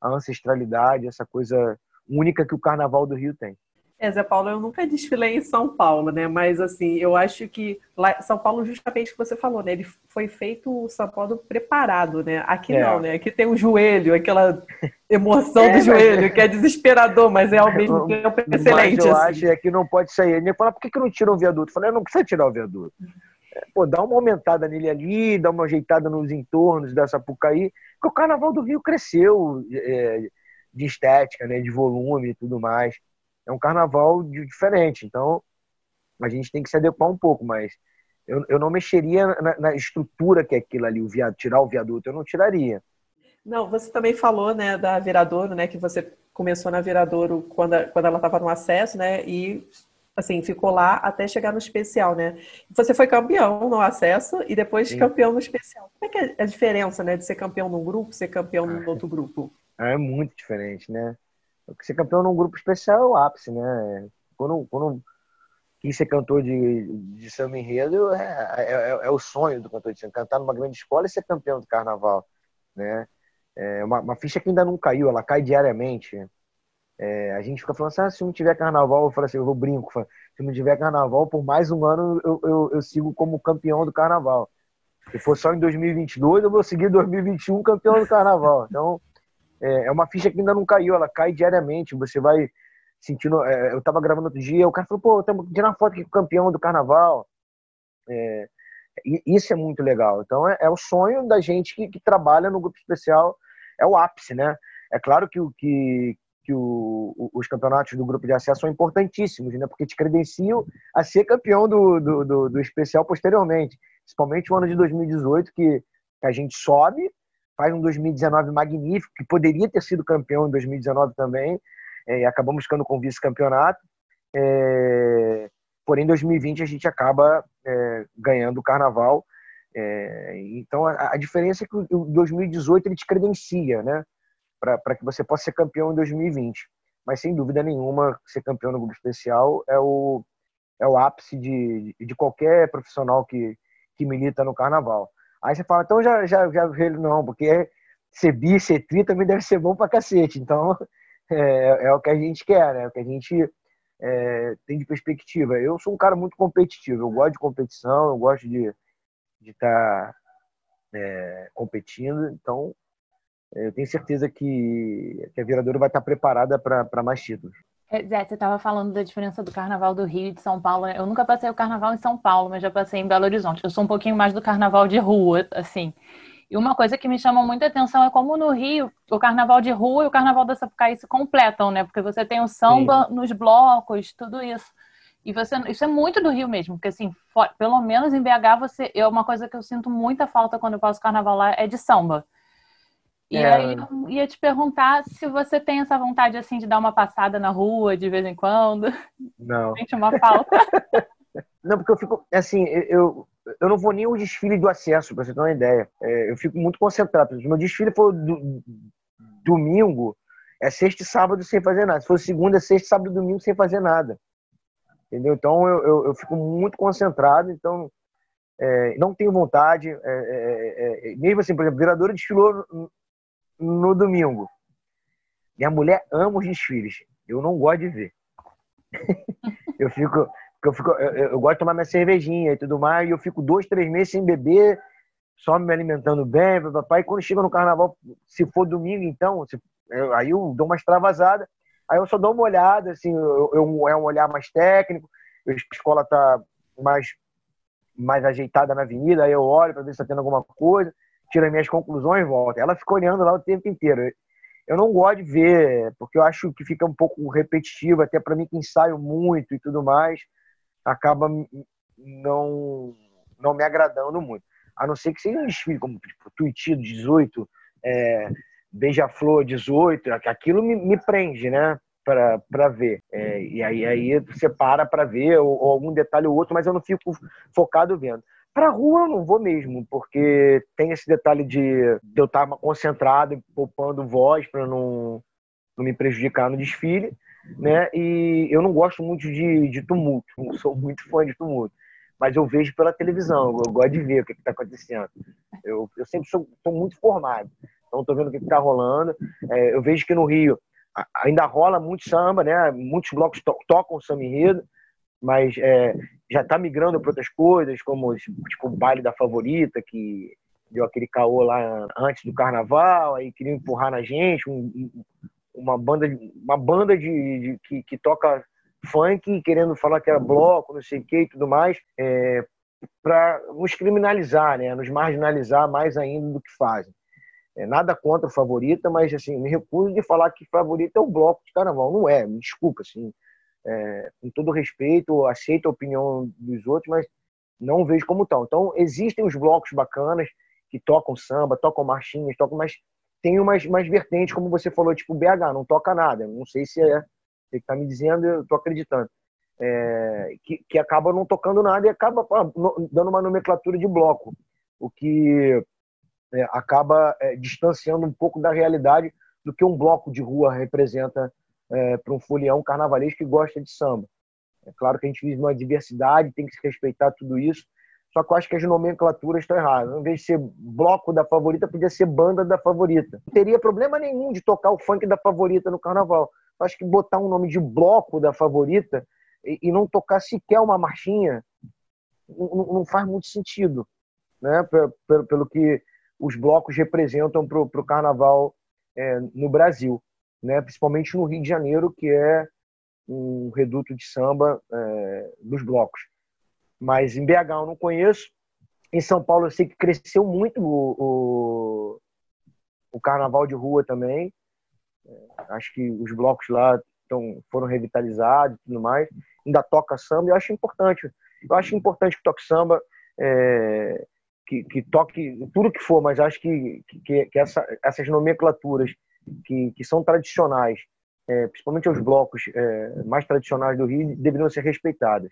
a ancestralidade, essa coisa única que o carnaval do Rio tem. É, Zé Paulo, eu nunca desfilei em São Paulo, né? Mas assim, eu acho que lá São Paulo, justamente o que você falou, né? Ele foi feito o São Paulo preparado, né? Aqui é. não, né? Aqui tem o joelho, aquela emoção é, do joelho, mas... que é desesperador, mas é ao mesmo tempo excelente. Mas eu assim. acho é que não pode sair. Ele fala, por que, que não tira o viaduto? Eu falei, não precisa tirar o viaduto. É, pô, dá uma aumentada nele ali, dá uma ajeitada nos entornos da Sapucaí, porque o Carnaval do Rio cresceu é, de estética, né? De volume e tudo mais é um carnaval diferente. Então, a gente tem que se adequar um pouco, mas eu, eu não mexeria na, na estrutura que é aquilo ali, o viado, tirar o viaduto, eu não tiraria. Não, você também falou, né, da Viradouro, né, que você começou na Viradouro quando, quando ela estava no acesso, né, e assim, ficou lá até chegar no especial, né? Você foi campeão no acesso e depois Sim. campeão no especial. Como é que é a diferença, né, de ser campeão num grupo, ser campeão no outro grupo? É muito diferente, né? Ser campeão num grupo especial é o ápice, né? Quando, quando quis ser cantor de, de samba enredo, é, é, é, é, o sonho do cantor de samba. Cantar numa grande escola e ser campeão do carnaval, né? É uma, uma ficha que ainda não caiu, ela cai diariamente. É, a gente fica falando assim, ah, se não tiver carnaval, eu falo assim, eu vou brinco, se não tiver carnaval, por mais um ano eu, eu, eu sigo como campeão do carnaval. Se for só em 2022, eu vou seguir 2021 campeão do carnaval. Então, é, é uma ficha que ainda não caiu, ela cai diariamente. Você vai sentindo. É, eu tava gravando outro dia, o cara falou, pô, estamos tirando foto aqui com o campeão do carnaval. É, isso é muito legal. Então é, é o sonho da gente que, que, trabalha no grupo especial, é o ápice, né? É claro que, que, que o, os campeonatos do grupo de acesso são importantíssimos, né? Porque te credenciam a ser campeão do, do, do, do especial posteriormente. Principalmente o ano de 2018, que a gente sobe faz um 2019 magnífico, que poderia ter sido campeão em 2019 também, é, acabamos ficando com vice-campeonato. É, porém, em 2020 a gente acaba é, ganhando o Carnaval. É, então, a, a, diferença é que o 2018 ele te credencia, né? Para que você possa ser campeão em 2020. Mas, sem dúvida nenhuma, ser campeão no grupo especial é o, é o ápice de, de qualquer profissional que, que milita no Carnaval. Aí você fala, então já, já, já ele não, porque ser bi, ser tri também deve ser bom pra cacete. Então, é, é o que a gente quer, né? É o que a gente é, tem de perspectiva. Eu sou um cara muito competitivo, eu gosto de competição, eu gosto de estar de tá, é, competindo, então eu tenho certeza que, que a Viradouro vai estar preparada para mais títulos. É, Zé, você estava falando da diferença do carnaval do Rio e de São Paulo. Né? Eu nunca passei o carnaval em São Paulo, mas já passei em Belo Horizonte. Eu sou um pouquinho mais do carnaval de rua, assim. E uma coisa que me chama muita atenção é como no Rio, o carnaval de rua e o carnaval da Sapucaí se completam, né? Porque você tem o samba Sim. nos blocos, tudo isso. E você, isso é muito do Rio mesmo, porque assim, for, pelo menos em BH você, é uma coisa que eu sinto muita falta quando eu passo carnaval lá é de samba. E é... aí eu ia te perguntar se você tem essa vontade assim de dar uma passada na rua de vez em quando. Não. Sente uma falta. não, porque eu fico assim, eu, eu não vou nem ao desfile do acesso, para você ter uma ideia. É, eu fico muito concentrado. Se meu desfile for do, domingo, é sexta e sábado sem fazer nada. Se for segunda, é sexta, sábado e domingo sem fazer nada. Entendeu? Então eu, eu, eu fico muito concentrado, então é, não tenho vontade. É, é, é mesmo assim, por exemplo, o Viradouro desfilou no domingo. Minha mulher ama os desfiles. Eu não gosto de ver. eu fico, eu, fico eu, eu, gosto de tomar minha cervejinha e tudo mais, e eu fico dois, três meses sem beber, só me alimentando bem, papai. E quando chega no carnaval, se for domingo, então, se, eu, aí eu dou uma extravasada, aí eu só dou uma olhada, assim, eu, é um olhar mais técnico, a escola tá mais, mais ajeitada na avenida, aí eu olho para ver se está tendo alguma coisa tiro as minhas conclusões e volto. Ela fica olhando lá o tempo inteiro. Eu não gosto de ver, porque eu acho que fica um pouco repetitivo, até para mim que ensaio muito e tudo mais, acaba não, não me agradando muito. A não ser que seja um desfile, como tipo, Tuiti 18, é, Beija-Flor 18, aquilo me, me prende, né? para ver. É, e aí, aí você para para ver ou, ou, algum detalhe ou outro, mas eu não fico focado vendo. Para rua eu não vou mesmo, porque tem esse detalhe de, de eu estar concentrado poupando voz para não, não me prejudicar no desfile, né? E eu não gosto muito de, de tumulto, não sou muito fã de tumulto mas eu vejo pela televisão, eu gosto de ver o que está acontecendo. Eu, eu sempre estou muito formado, então estou vendo o que está rolando. É, eu vejo que no Rio ainda rola muito samba, né? Muitos blocos to tocam samba enredo, mas é, já está migrando para outras coisas, como tipo, o baile da favorita, que deu aquele caô lá antes do carnaval, aí queriam empurrar na gente, um, uma banda, uma banda de, de que, que toca funk querendo falar que era bloco, não sei o que e tudo mais, é, para nos criminalizar, né? nos marginalizar mais ainda do que fazem. É, nada contra o Favorita, mas assim, me recuso de falar que Favorita é o bloco de carnaval. Não é, me desculpa, assim, é, com todo respeito, aceito a opinião dos outros, mas não vejo como tal. Então, existem os blocos bacanas que tocam samba, tocam marchinhas, tocam, mas tem umas, umas vertentes, como você falou, tipo BH, não toca nada. Não sei se é você está me dizendo, eu estou acreditando. É, que, que acaba não tocando nada e acaba dando uma nomenclatura de bloco, o que é, acaba é, distanciando um pouco da realidade do que um bloco de rua representa é, para um folião carnavalesco que gosta de samba. É claro que a gente vive uma diversidade, tem que se respeitar tudo isso, só que eu acho que as nomenclaturas estão erradas. Em vez de ser bloco da favorita, podia ser banda da favorita. Não teria problema nenhum de tocar o funk da favorita no carnaval acho que botar um nome de bloco da favorita e, não tocar sequer uma marchinha não, faz muito sentido, né? Pelo, pelo que os blocos representam para o carnaval é, no Brasil, né? Principalmente no Rio de Janeiro, que é um reduto de samba é, dos blocos. Mas em BH eu não conheço. Em São Paulo eu sei que cresceu muito o, o, o carnaval de rua também. Acho que os blocos lá tão, foram revitalizados e tudo mais. Ainda toca samba, eu acho importante. Eu acho importante que toque samba, é, que, que, toque tudo que for, mas acho que, que, que essa, essas nomenclaturas que, que são tradicionais, é, principalmente os blocos é, mais tradicionais do Rio, deveriam ser respeitadas.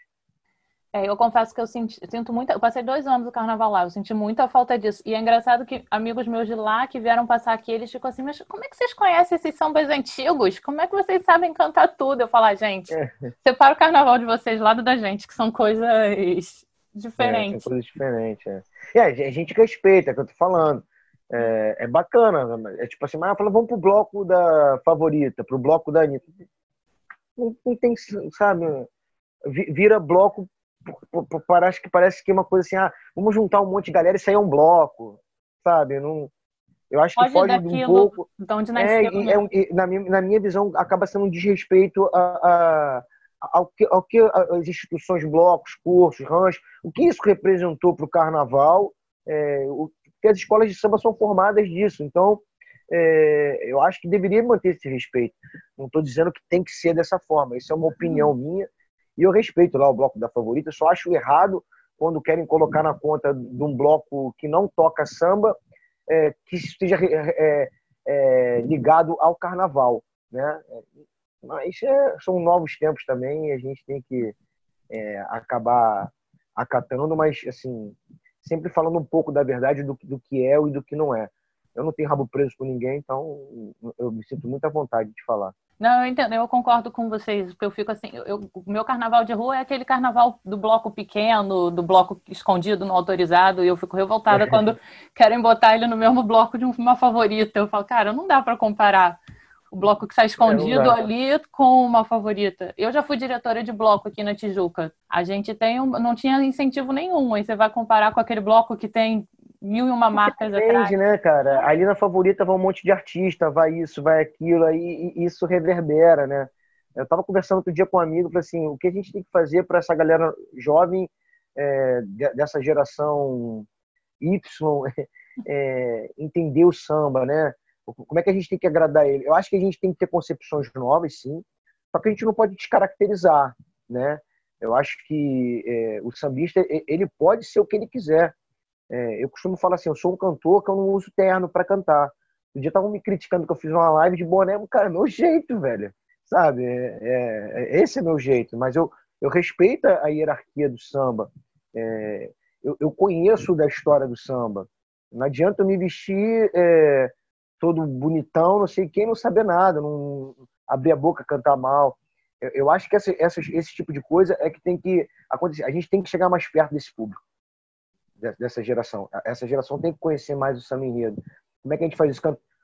É, eu confesso que eu senti, sinto muito. Eu passei dois anos do carnaval lá, eu senti muita falta disso. E é engraçado que amigos meus de lá que vieram passar aqui, eles ficam assim, mas como é que vocês conhecem esses sambas antigos? Como é que vocês sabem cantar tudo? Eu falo, ah, gente, é. separa o carnaval de vocês lado da gente, que são coisas diferentes. É, são coisas diferentes, é. E a gente respeita, é o que eu tô falando. É, é bacana. É tipo assim, mas fala, vamos pro bloco da favorita, pro bloco da Anitta. Não, não tem, sabe? Vira bloco parece que parece que é uma coisa assim, ah, vamos juntar um monte de galera e sair um bloco, sabe? Não, eu acho que foge um pouco. De onde nasceu, é, né? é, na, minha, na minha visão, acaba sendo um desrespeito a, a, ao, que, ao que as instituições, blocos, cursos, ranchos, o que isso representou para o carnaval, é, o, porque as escolas de samba são formadas disso. Então, é, eu acho que deveria manter esse respeito. Não estou dizendo que tem que ser dessa forma, isso é uma opinião minha e eu respeito lá o bloco da favorita, só acho errado quando querem colocar na conta de um bloco que não toca samba, é, que esteja é, é, ligado ao carnaval. Né? Mas é, são novos tempos também e a gente tem que é, acabar acatando, mas assim, sempre falando um pouco da verdade do, do que é e do que não é. Eu não tenho rabo preso com ninguém, então eu me sinto muito à vontade de falar. Não, eu entendo, eu concordo com vocês, porque eu fico assim, eu, o meu carnaval de rua é aquele carnaval do bloco pequeno, do bloco escondido, não autorizado, e eu fico revoltada quando querem botar ele no mesmo bloco de uma favorita. Eu falo, cara, não dá para comparar o bloco que está escondido é, ali com uma favorita. Eu já fui diretora de bloco aqui na Tijuca. A gente tem um, não tinha incentivo nenhum, aí você vai comparar com aquele bloco que tem mil e uma marcas Depende, atrás. né, cara? Ali na favorita vai um monte de artista, vai isso, vai aquilo, aí isso reverbera, né? Eu tava conversando outro dia com um amigo, falei assim, o que a gente tem que fazer para essa galera jovem é, dessa geração Y é, entender o samba, né? Como é que a gente tem que agradar ele? Eu acho que a gente tem que ter concepções novas, sim, só que a gente não pode descaracterizar, né? Eu acho que é, o sambista ele pode ser o que ele quiser. É, eu costumo falar assim, eu sou um cantor que eu não uso terno para cantar. Um dia estavam me criticando que eu fiz uma live de boné, cara, é meu jeito, velho. Sabe? É, é, esse é meu jeito. Mas eu, eu respeito a hierarquia do samba. É, eu, eu, conheço da história do samba. Não adianta eu me vestir é, todo bonitão, não sei quem, não saber nada, não abrir a boca, cantar mal. Eu, eu acho que essa, essa, esse tipo de coisa é que tem que acontecer. A gente tem que chegar mais perto desse público, dessa geração. Essa geração tem que conhecer mais o samba enredo. Como é que a gente faz isso?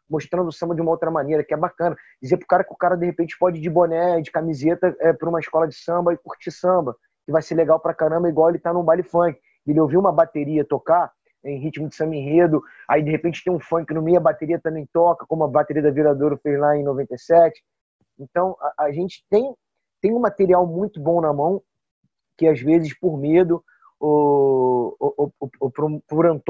Mostrando o samba de uma outra maneira, que é bacana. Dizer pro cara que o cara, de repente, pode ir de boné, de camiseta, é, uma escola de samba e curtir samba, que vai ser legal pra caramba, igual ele tá num baile funk. Ele ouviu uma bateria tocar em ritmo de samba enredo, aí de repente tem um funk no meio, a bateria também toca, como a bateria da Viradouro fez lá em 97. Então, a, a gente tem, tem um material muito bom na mão, que às vezes, por medo, ou, ou, ou, ou por, por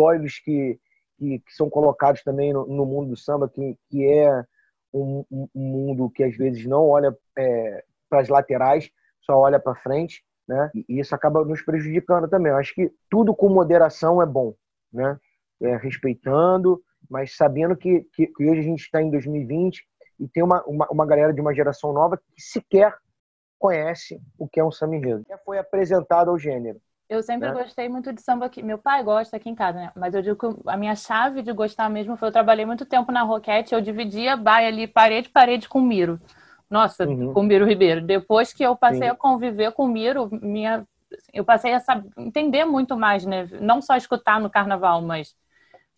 que, que, que, são colocados também no, no, mundo do samba, que, que é um, um mundo que às vezes não olha é, para as laterais, só olha para frente, né? E isso acaba nos prejudicando também. Eu acho que tudo com moderação é bom, né? É, respeitando, mas sabendo que, que, que hoje a gente está em 2020 e tem uma, uma, uma, galera de uma geração nova que sequer conhece o que é um samba enredo. Já foi apresentado ao gênero. Eu sempre né? gostei muito de samba aqui. Meu pai gosta aqui em casa, né? Mas eu digo que a minha chave de gostar mesmo foi eu trabalhei muito tempo na Roquete, eu dividia baia ali parede parede com Miro. Nossa, uhum. com Miro Ribeiro. Depois que eu passei Sim. a conviver com o Miro, minha eu passei a saber, entender muito mais, né? Não só escutar no carnaval, mas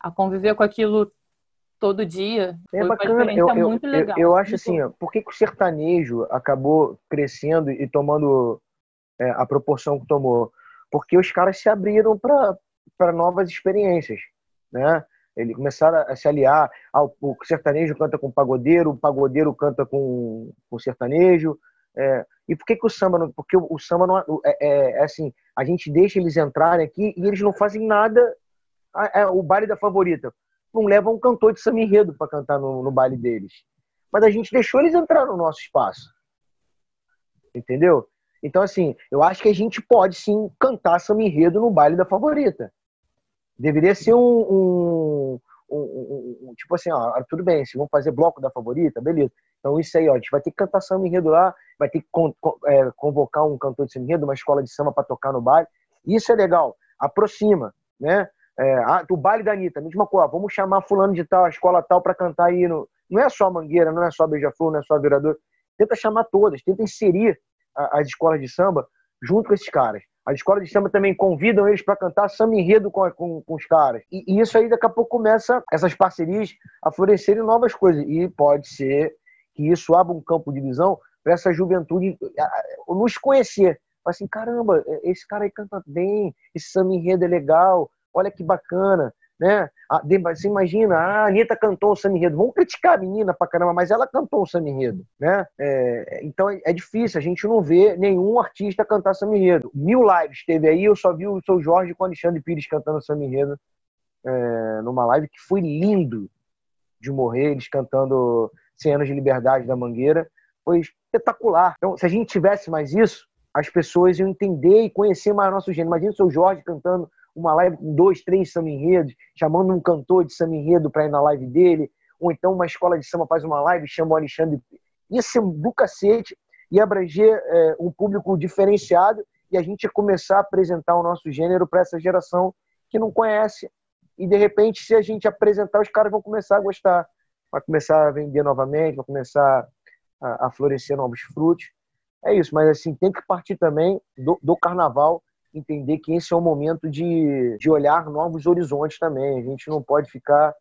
a conviver com aquilo todo dia. É Foi bacana. experiência eu, muito eu, legal. Eu, eu acho assim, ó, por que, que, o sertanejo acabou crescendo e tomando é, a proporção que tomou? Porque os caras se abriram para novas experiências, né? Eles começaram a se aliar. Ao, o sertanejo canta com o pagodeiro, o pagodeiro canta com, com o sertanejo. É, e por que, que o samba não. Porque o, o samba não. É, é, é, assim, a gente deixa eles entrarem aqui e eles não fazem nada. É, o baile da favorita. Não leva um cantor de samba enredo para cantar no, no baile deles. Mas a gente deixou eles entrar no nosso espaço. Entendeu? Então, assim, eu acho que a gente pode sim cantar samba enredo no baile da favorita. Deveria ser um, um, um, um tipo assim, ó, tudo bem, se vão fazer bloco da favorita, beleza. Então, isso aí, ó, a gente vai ter que cantar samba enredo lá, vai ter que con é, convocar um cantor de samba uma escola de samba para tocar no baile. Isso é legal, aproxima, né? É, a, baile da Anitta, mesma coisa, vamos chamar fulano de tal, a escola tal para cantar aí no... Não é só Mangueira, não é só Beija-Flor, não é só Virador. Tenta chamar todas, tenta inserir a, as escolas de samba junto com esses caras. As escolas de samba também convidam eles para cantar samba enredo com, com, com os caras. E, e, isso aí daqui a pouco começa essas parcerias a florescerem novas coisas. E pode ser que isso abra um campo de visão para essa juventude nos conhecer. Fala assim, caramba, esse cara aí canta bem, esse samba enredo é legal, olha que bacana, né? Você imagina, a Anitta cantou o samba enredo, vamos criticar a menina pra caramba, mas ela cantou o samba enredo, né? É, então é, é difícil, a gente não vê nenhum artista cantar samba enredo. Mil lives teve aí, eu só vi o seu Jorge com o Alexandre Pires cantando samba enredo é, numa live que foi lindo de morrer, eles cantando 100 anos de liberdade da Mangueira, foi espetacular. Então, se a gente tivesse mais isso, as pessoas iam entender e conhecer mais nosso gênero. Imagina o seu Jorge cantando uma live com dois, três samba enredos, chamando um cantor de samba enredo para ir na live dele, ou então uma escola de samba faz uma live chama o Alexandre. Isso é do cacete e abranger é, um público diferenciado e a gente começar a apresentar o nosso gênero para essa geração que não conhece. E de repente, se a gente apresentar, os caras vão começar a gostar vai começar a vender novamente, vai começar a, a florescer novos frutos. É isso, mas assim, tem que partir também do, do carnaval, entender que esse é o momento de, de olhar novos horizontes também. A gente não pode ficar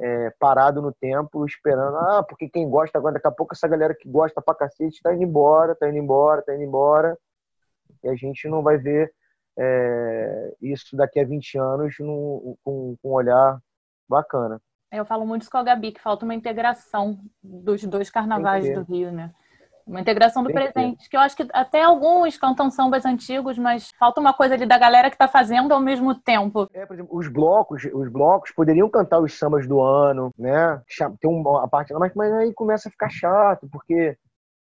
é, parado no tempo esperando, ah, porque quem gosta agora, daqui a pouco essa galera que gosta pra cacete tá indo embora, tá indo embora, tá indo embora. E a gente não vai ver é, isso daqui a 20 anos no, com, com um olhar bacana. Eu falo muito isso com a Gabi, que falta uma integração dos dois carnavais do Rio, né? Uma integração do Tem presente, que, que eu acho que até alguns cantam sambas antigos, mas falta uma coisa ali da galera que está fazendo ao mesmo tempo. É, por exemplo, os blocos, os blocos poderiam cantar os sambas do ano, né? Tem uma parte, mas, mas aí começa a ficar chato, porque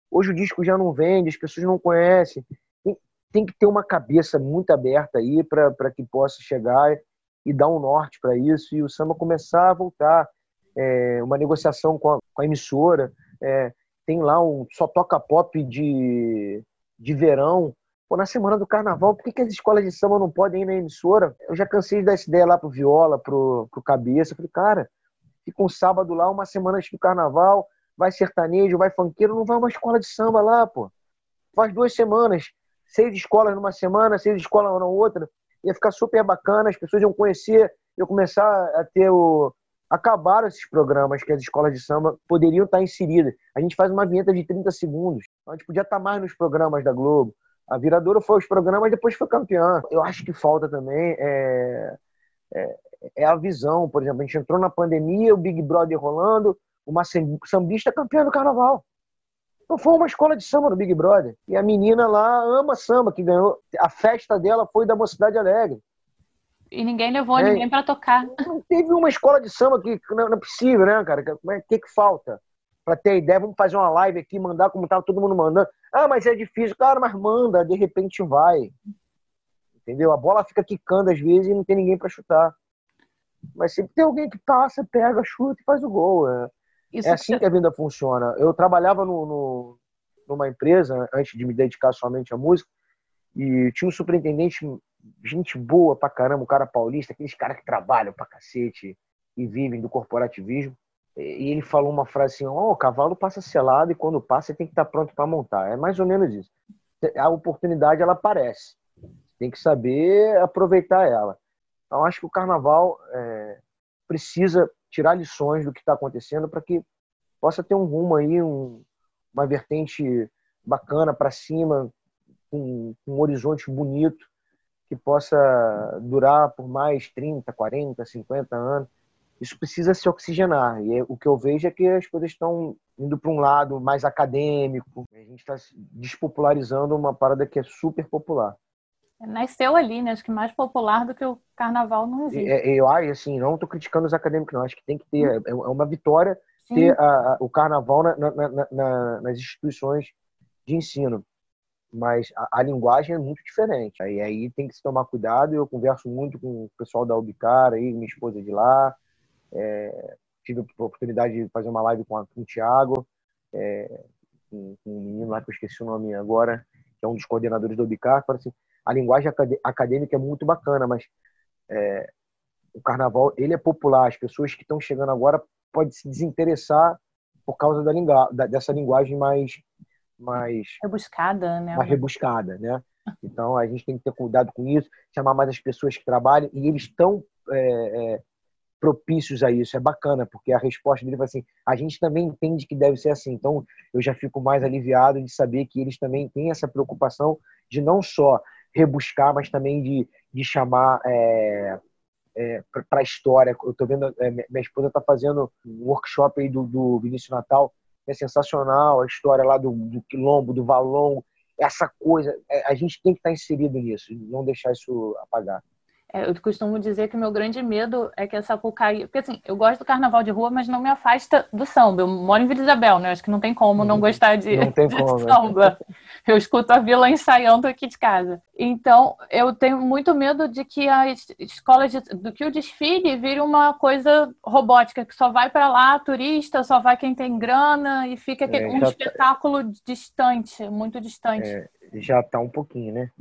hoje o disco já não vende, as pessoas não conhecem. Tem, tem que ter uma cabeça muito aberta aí para que possa chegar e dar um norte para isso e o samba começar a voltar. É, uma negociação com a, com a emissora. É, tem lá um só toca pop de, de verão. Pô, na semana do carnaval, por que, que as escolas de samba não podem ir na emissora? Eu já cansei de dar essa ideia lá pro Viola, pro, pro Cabeça. Eu falei, cara, fica um sábado lá, uma semana antes do carnaval, vai sertanejo, vai funkeiro, não vai uma escola de samba lá, pô. Faz duas semanas, seis escolas numa semana, seis escolas na outra. Ia ficar super bacana, as pessoas iam conhecer, iam começar a ter o. Acabaram esses programas que as escolas de samba poderiam estar inseridas. A gente faz uma vinheta de 30 segundos. A gente podia estar mais nos programas da Globo. A Viradouro foi os programas, depois foi campeã. Eu acho que falta também é, é, é, a visão. Por exemplo, a gente entrou na pandemia, o Big Brother rolando, uma sambista campeã do carnaval. Não foi uma escola de samba no Big Brother. E a menina lá ama samba, que ganhou. A festa dela foi da Mocidade Alegre. E ninguém levou é, ninguém para tocar. Não teve uma escola de samba que não, não é possível, né, cara? O é, que, que falta? Para ter ideia, vamos fazer uma live aqui, mandar como tava todo mundo mandando. Ah, mas é difícil. Cara, mas manda, de repente vai. Entendeu? A bola fica quicando às vezes e não tem ninguém para chutar. Mas sempre tem alguém que passa, pega, chuta e faz o gol. É, é assim que a vida funciona. Eu trabalhava no, no, numa empresa antes de me dedicar somente à música e tinha um superintendente, gente boa pra caramba, um cara paulista, aqueles caras que trabalham pra cacete e vivem do corporativismo. E ele falou uma frase assim: Ó, oh, o cavalo passa selado e quando passa tem que estar tá pronto para montar. É mais ou menos isso. A oportunidade ela aparece. Tem que saber aproveitar ela. Então, acho que o carnaval é, precisa tirar lições do que está acontecendo para que possa ter um rumo aí, um, uma vertente bacana para cima, um, um horizonte bonito que possa durar por mais 30, 40, 50 anos. Isso precisa se oxigenar. E é, o que eu vejo é que as coisas estão indo para um lado mais acadêmico. A gente está despopularizando uma parada que é super popular. Nasceu ali, né? Acho que mais popular do que o carnaval não existe. É, eu acho, assim, não estou criticando os acadêmicos, não. Acho que tem que ter. É, é uma vitória Sim. ter a, a, o carnaval na, na, na, nas instituições de ensino. Mas a, a, linguagem é muito diferente. Aí, aí tem que se tomar cuidado. Eu converso muito com o pessoal da Ubicar, aí, minha esposa é de lá. É, tive a oportunidade de fazer uma live com, a, com o Thiago, é, com, com um menino lá que eu esqueci o nome agora, que é um dos coordenadores do Ubicar. Falei assim, a linguagem acadêmica é muito bacana, mas é, o carnaval ele é popular. As pessoas que estão chegando agora podem se desinteressar por causa da, lingu da dessa linguagem mais mais rebuscada, né? Mais rebuscada, né? Então a gente tem que ter cuidado com isso, chamar mais as pessoas que trabalham e eles estão é, é, propícios a isso. É bacana porque a resposta dele vai assim: a gente também entende que deve ser assim. Então eu já fico mais aliviado de saber que eles também têm essa preocupação de não só rebuscar, mas também de, de chamar é, é, para a história. Eu estou vendo, é, minha esposa está fazendo um workshop aí do, do Vinícius Natal, é sensacional, a história lá do, do Quilombo, do Valongo, essa coisa, é, a gente tem que estar tá inserido nisso, não deixar isso apagar. É, eu costumo dizer que o meu grande medo é que essa Sapucaí. Porque assim, eu gosto do carnaval de rua, mas não me afasta do samba. Eu moro em Vila Isabel, né? Acho que não tem como não uhum. gostar de, não tem como, de né? samba. Eu escuto a vila ensaiando aqui de casa. Então, eu tenho muito medo de que a escola de, do que o desfile vire uma coisa robótica, que só vai para lá turista, só vai quem tem grana e fica é, um tá espetáculo tá... distante, muito distante. É, já está um pouquinho, né?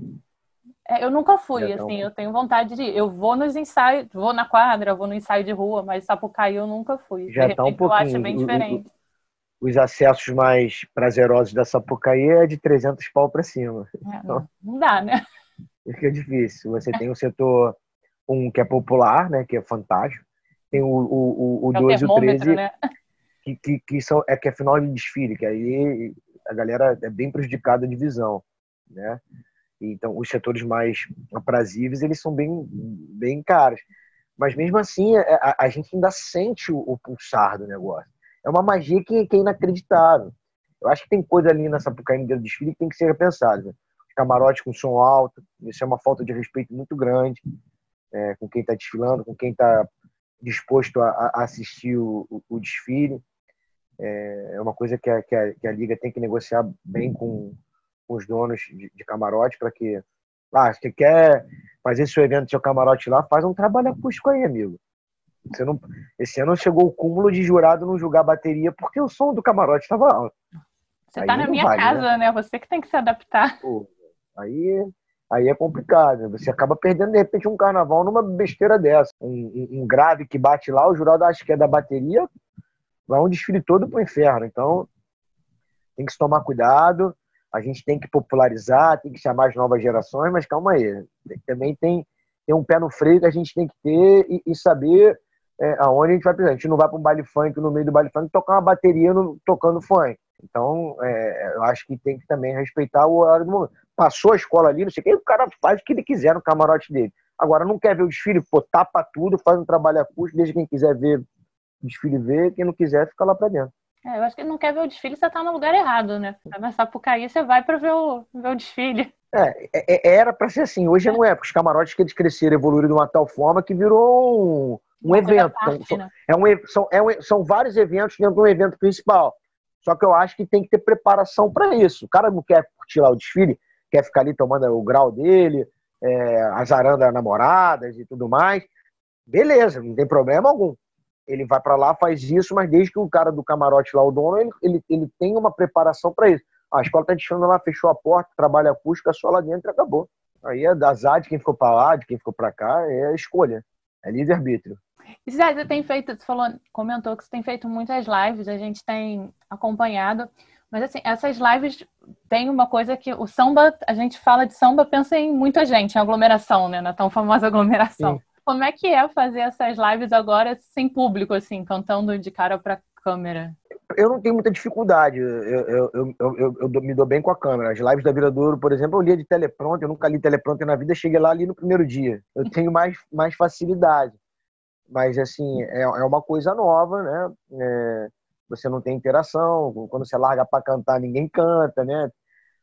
É, eu nunca fui, assim, eu tenho vontade de ir. Eu vou nos ensaios, vou na quadra, vou no ensaio de rua, mas Sapucaí eu nunca fui. Já está um pouquinho. Eu acho bem diferente. os acessos mais prazerosos da Sapucaí é de 300 pau para cima. É, então, não dá, né? Fica difícil. Você tem o setor um que é popular, né, que é fantástico. Tem o, o, o, o é 12 e o 13, né? que, que, que, são, é que é final de desfile, que aí a galera é bem prejudicada de visão, né? Então, os setores mais aprazíveis, eles são bem, bem caros. Mas, mesmo assim, é, a, a gente ainda sente o, o, pulsar do negócio. É uma magia que, que, é inacreditável. Eu acho que tem coisa ali nessa Sapucaí do desfile que tem que ser repensada. Né? Camarote com som alto, isso é uma falta de respeito muito grande é, com quem está desfilando, com quem está disposto a, a assistir o, o, o, desfile. É, é uma coisa que a, que a, que a Liga tem que negociar bem com, com os donos de, de camarote para que Ah, você quer fazer seu evento, seu camarote lá, faz um trabalho acústico aí, amigo. Você não, esse ano chegou o cúmulo de jurado não julgar bateria porque o som do camarote estava alto. Você está na minha vale, casa, né? né? Você que tem que se adaptar. Pô, aí, aí é complicado. Você acaba perdendo, de repente, um carnaval numa besteira dessa. Um, um, um grave que bate lá, o jurado acha que é da bateria, vai um desfile todo pro inferno. Então, tem que se tomar cuidado. A gente tem que popularizar, tem que chamar as novas gerações, mas calma aí. Também tem, tem um pé no freio que a gente tem que ter e, e saber é, aonde a gente vai precisar. A gente não vai para um baile funk no meio do baile funk tocar uma bateria no, tocando funk. Então, é, eu acho que tem que também respeitar o horário do momento. Passou a escola ali, não sei o que, o cara faz o que ele quiser no camarote dele. Agora, não quer ver o desfile, pô, tapa tudo, faz um trabalho acústico, deixa quem quiser ver o desfile ver, quem não quiser fica lá para dentro. É, eu acho que ele não quer ver o desfile, você tá no lugar errado, né? Vai na Sapucaí, você vai para ver o, ver o desfile. É, é, é era para ser assim. Hoje não é, porque os camarotes que eles cresceram, evoluíram de uma tal forma que virou um, um evento. Parte, então, né? é um, são, é um, são vários eventos dentro de um evento principal. Só que eu acho que tem que ter preparação para isso. O cara não quer curtir lá o desfile, quer ficar ali tomando o grau dele, é, as arandas namoradas e tudo mais. Beleza, não tem problema algum. Ele vai para lá, faz isso, mas desde que o cara do camarote lá, o dono, ele, ele, ele tem uma preparação para isso. A escola tá deixando lá, fechou a porta, trabalha acústica, só lá dentro e acabou. Aí é azar de quem ficou para lá, de quem ficou para cá, é a escolha. É livre-arbítrio. E Zé, você tem feito, você falou, comentou que você tem feito muitas lives, a gente tem acompanhado. Mas assim, essas lives tem uma coisa que o samba, a gente fala de samba, pensa em muita gente, em aglomeração, né? Na tão famosa aglomeração. Sim. Como é que é fazer essas lives agora sem público, assim, cantando de cara para câmera? Eu não tenho muita dificuldade, eu, eu, eu, eu, eu me dou bem com a câmera. As lives da Viradouro, por exemplo, eu lia de teleprompter, eu nunca li teleprompter na vida, cheguei lá ali no primeiro dia. Eu tenho mais, mais facilidade mas assim é, é uma coisa nova, né? É, você não tem interação, quando você larga para cantar ninguém canta, né?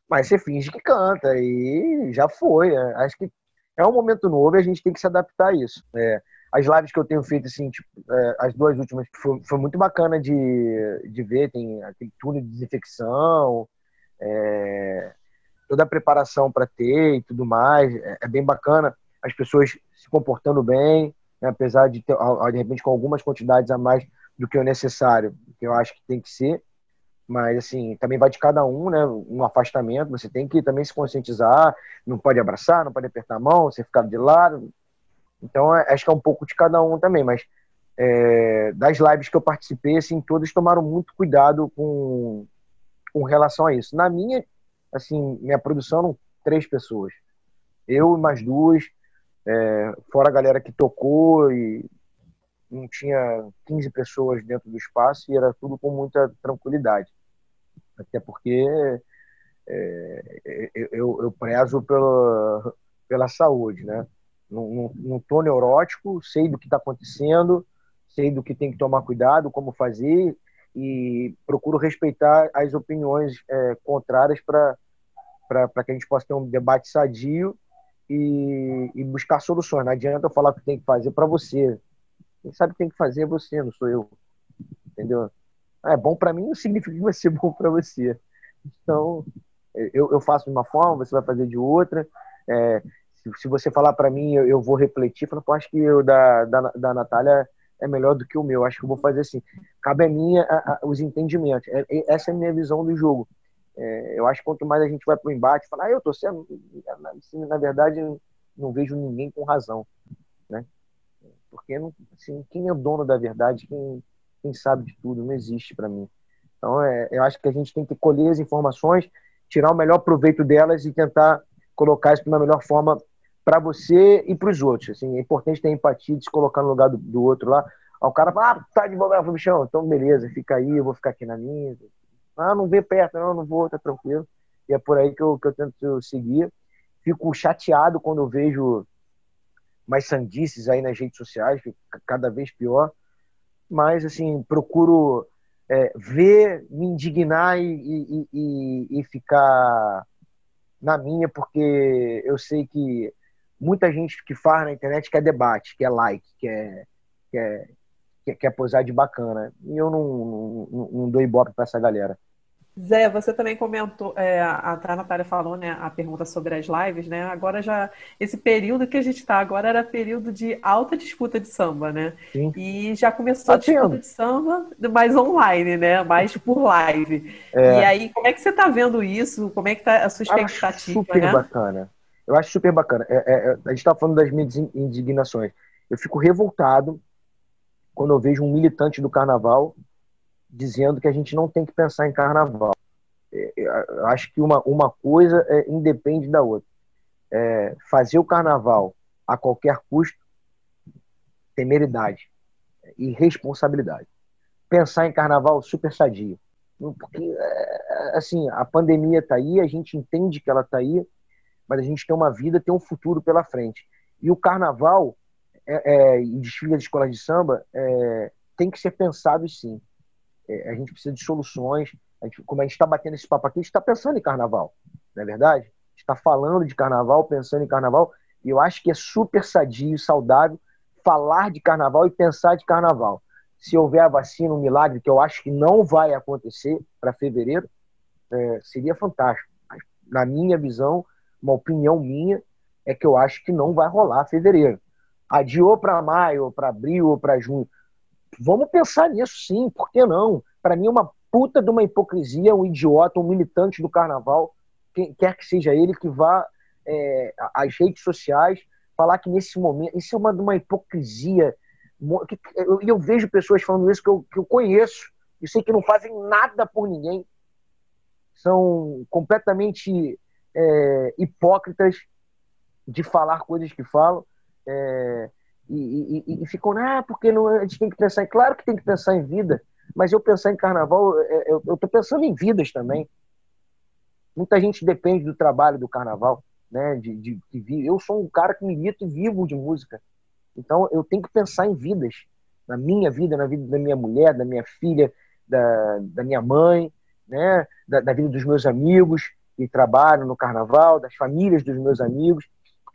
Mas você finge que canta e já foi. Né? Acho que é um momento novo e a gente tem que se adaptar a isso. É, as lives que eu tenho feito, assim, tipo, é, as duas últimas, foi, foi, muito bacana de, de ver. Tem aquele túnel de desinfecção, é, toda a preparação para ter e tudo mais. É, é, bem bacana. As pessoas se comportando bem né? apesar de ter, de repente, com algumas quantidades a mais do que o necessário, que eu acho que tem que ser. Mas, assim, também vai de cada um, né? Um afastamento, você tem que também se conscientizar, não pode abraçar, não pode apertar a mão, você ficar de lado. Então, é, acho que é um pouco de cada um também, mas é, das lives que eu participei, assim, todos tomaram muito cuidado com, com relação a isso. Na minha, assim, minha produção eram três pessoas. Eu e mais duas, é, fora a galera que tocou e não tinha 15 pessoas dentro do espaço e era tudo com muita tranquilidade. Até porque é, eu, eu, prezo pela, pela saúde, né? Não, tô neurótico, sei do que está acontecendo, sei do que tem que tomar cuidado, como fazer e procuro respeitar as opiniões é, contrárias para que a gente possa ter um debate sadio e, e, buscar soluções. Não adianta eu falar o que tem que fazer para você. Quem sabe o que tem que fazer é você, não sou eu. Entendeu? É bom para mim não significa que vai ser bom para você. Então, eu, eu, faço de uma forma, você vai fazer de outra. É, se, se, você falar para mim, eu, eu, vou refletir. Falar, acho que o da, da, da Natália é melhor do que o meu. Acho que eu vou fazer assim. Cabe a mim os entendimentos. É, essa é a minha visão do jogo. É, eu acho que quanto mais a gente vai para o embate, falar, ah, eu tô sendo, assim, na verdade, não vejo ninguém com razão, né? Porque assim, quem é dono da verdade, quem, quem sabe de tudo, não existe para mim. Então, é, eu acho que a gente tem que colher as informações, tirar o melhor proveito delas e tentar colocar isso de uma melhor forma para você e para os outros. Assim, é importante ter empatia, de se colocar no lugar do, do outro lá. O cara fala, ah, tá de bobeira, bichão, então beleza, fica aí, eu vou ficar aqui na minha, ah, não vê perto, não, não vou, tá tranquilo. E é por aí que eu, que eu tento seguir. Fico chateado quando eu vejo mais sandices aí nas redes sociais, fica cada vez pior. Mas, assim, procuro é, ver, me indignar e, e, e, e ficar na minha, porque eu sei que muita gente que faz na internet quer debate, quer like, quer, quer, quer, quer posar de bacana. E eu não, não, não dou ibope pra essa galera. Zé, você também comentou, é, a, a Natália falou, né, a pergunta sobre as lives, né? Agora já, esse período que a gente está agora era período de alta disputa de samba, né? Sim. E já começou tá a disputa tendo. de samba, mais online, né? Mais por live. É. E aí, como é que você está vendo isso? Como é que está a sua expectativa? Acho super né? bacana. Eu acho super bacana. É, é, é a gente está falando das minhas indignações. Eu fico revoltado quando eu vejo um militante do carnaval dizendo que a gente não tem que pensar em carnaval. É, eu acho que uma, uma coisa é, independe da outra. É, fazer o carnaval a qualquer custo, temeridade e responsabilidade. Pensar em carnaval super sadio. Porque, é, assim, a pandemia está aí, a gente entende que ela está aí, mas a gente tem uma vida, tem um futuro pela frente. E o carnaval é, é, e desfile das escolas de samba é, tem que ser pensado sim. É, a gente precisa de soluções. A gente, como a gente está batendo esse papo aqui, a gente está pensando em carnaval, não é verdade? está falando de carnaval, pensando em carnaval, e eu acho que é super sadio saudável falar de carnaval e pensar de carnaval. Se houver a vacina, um milagre, que eu acho que não vai acontecer para fevereiro, é, seria fantástico. Mas, na minha visão, uma opinião minha, é que eu acho que não vai rolar fevereiro. Adiou para maio, para abril ou para junho. Vamos pensar nisso sim, por que não? Para mim é uma puta de uma hipocrisia, um idiota, um militante do carnaval, quem quer que seja ele, que vá é, às redes sociais falar que nesse momento. Isso é uma, uma hipocrisia. E eu, eu, vejo pessoas falando isso que eu, que eu conheço, e sei que não fazem nada por ninguém, são completamente é, hipócritas de falar coisas que falam. É, e, e, e, ah, porque não, a gente tem que pensar em. Claro que tem que pensar em vida, mas eu pensar em carnaval, é, eu estou pensando em vidas também. Muita gente depende do trabalho do carnaval, né? De, de, de, eu sou um cara que milito e vivo de música. Então eu tenho que pensar em vidas. Na minha vida, na vida da minha mulher, da minha filha, da, da minha mãe, né? Da, da vida dos meus amigos que trabalham no carnaval, das famílias dos meus amigos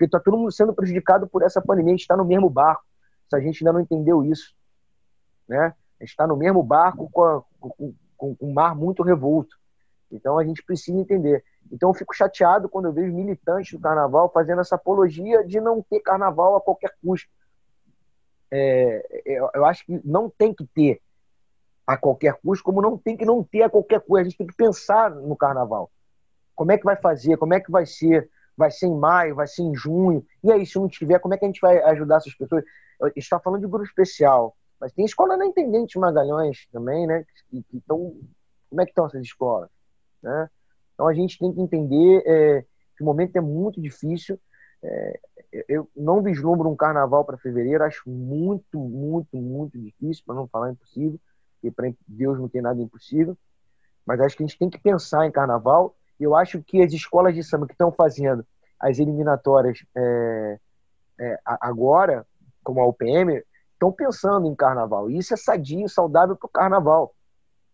porque está todo mundo sendo prejudicado por essa pandemia. A gente está no mesmo barco. Se a gente ainda não entendeu isso, né? A gente está no mesmo barco com, a, com, com, com um mar muito revolto. Então a gente precisa entender. Então eu fico chateado quando eu vejo militantes do carnaval fazendo essa apologia de não ter carnaval a qualquer custo. É, eu, eu acho que não tem que ter a qualquer custo, como não tem que não ter a qualquer custo. A gente tem que pensar no carnaval. Como é que vai fazer? Como é que vai ser? Vai ser em maio, vai ser em junho. E aí, se não tiver, como é que a gente vai ajudar essas pessoas? está falando de grupo especial, mas tem escola na Intendente Magalhães também, né? Que, que tão, como é que estão essas escolas? Né? Então a gente tem que entender é, que o momento é muito difícil. É, eu não vislumbro um carnaval para fevereiro, acho muito, muito, muito difícil, para não falar impossível, e para Deus não tem nada impossível. Mas acho que a gente tem que pensar em carnaval eu acho que as escolas de samba que estão fazendo as eliminatórias é, é, agora, como a UPM, estão pensando em carnaval. E isso é sadio, saudável para o carnaval.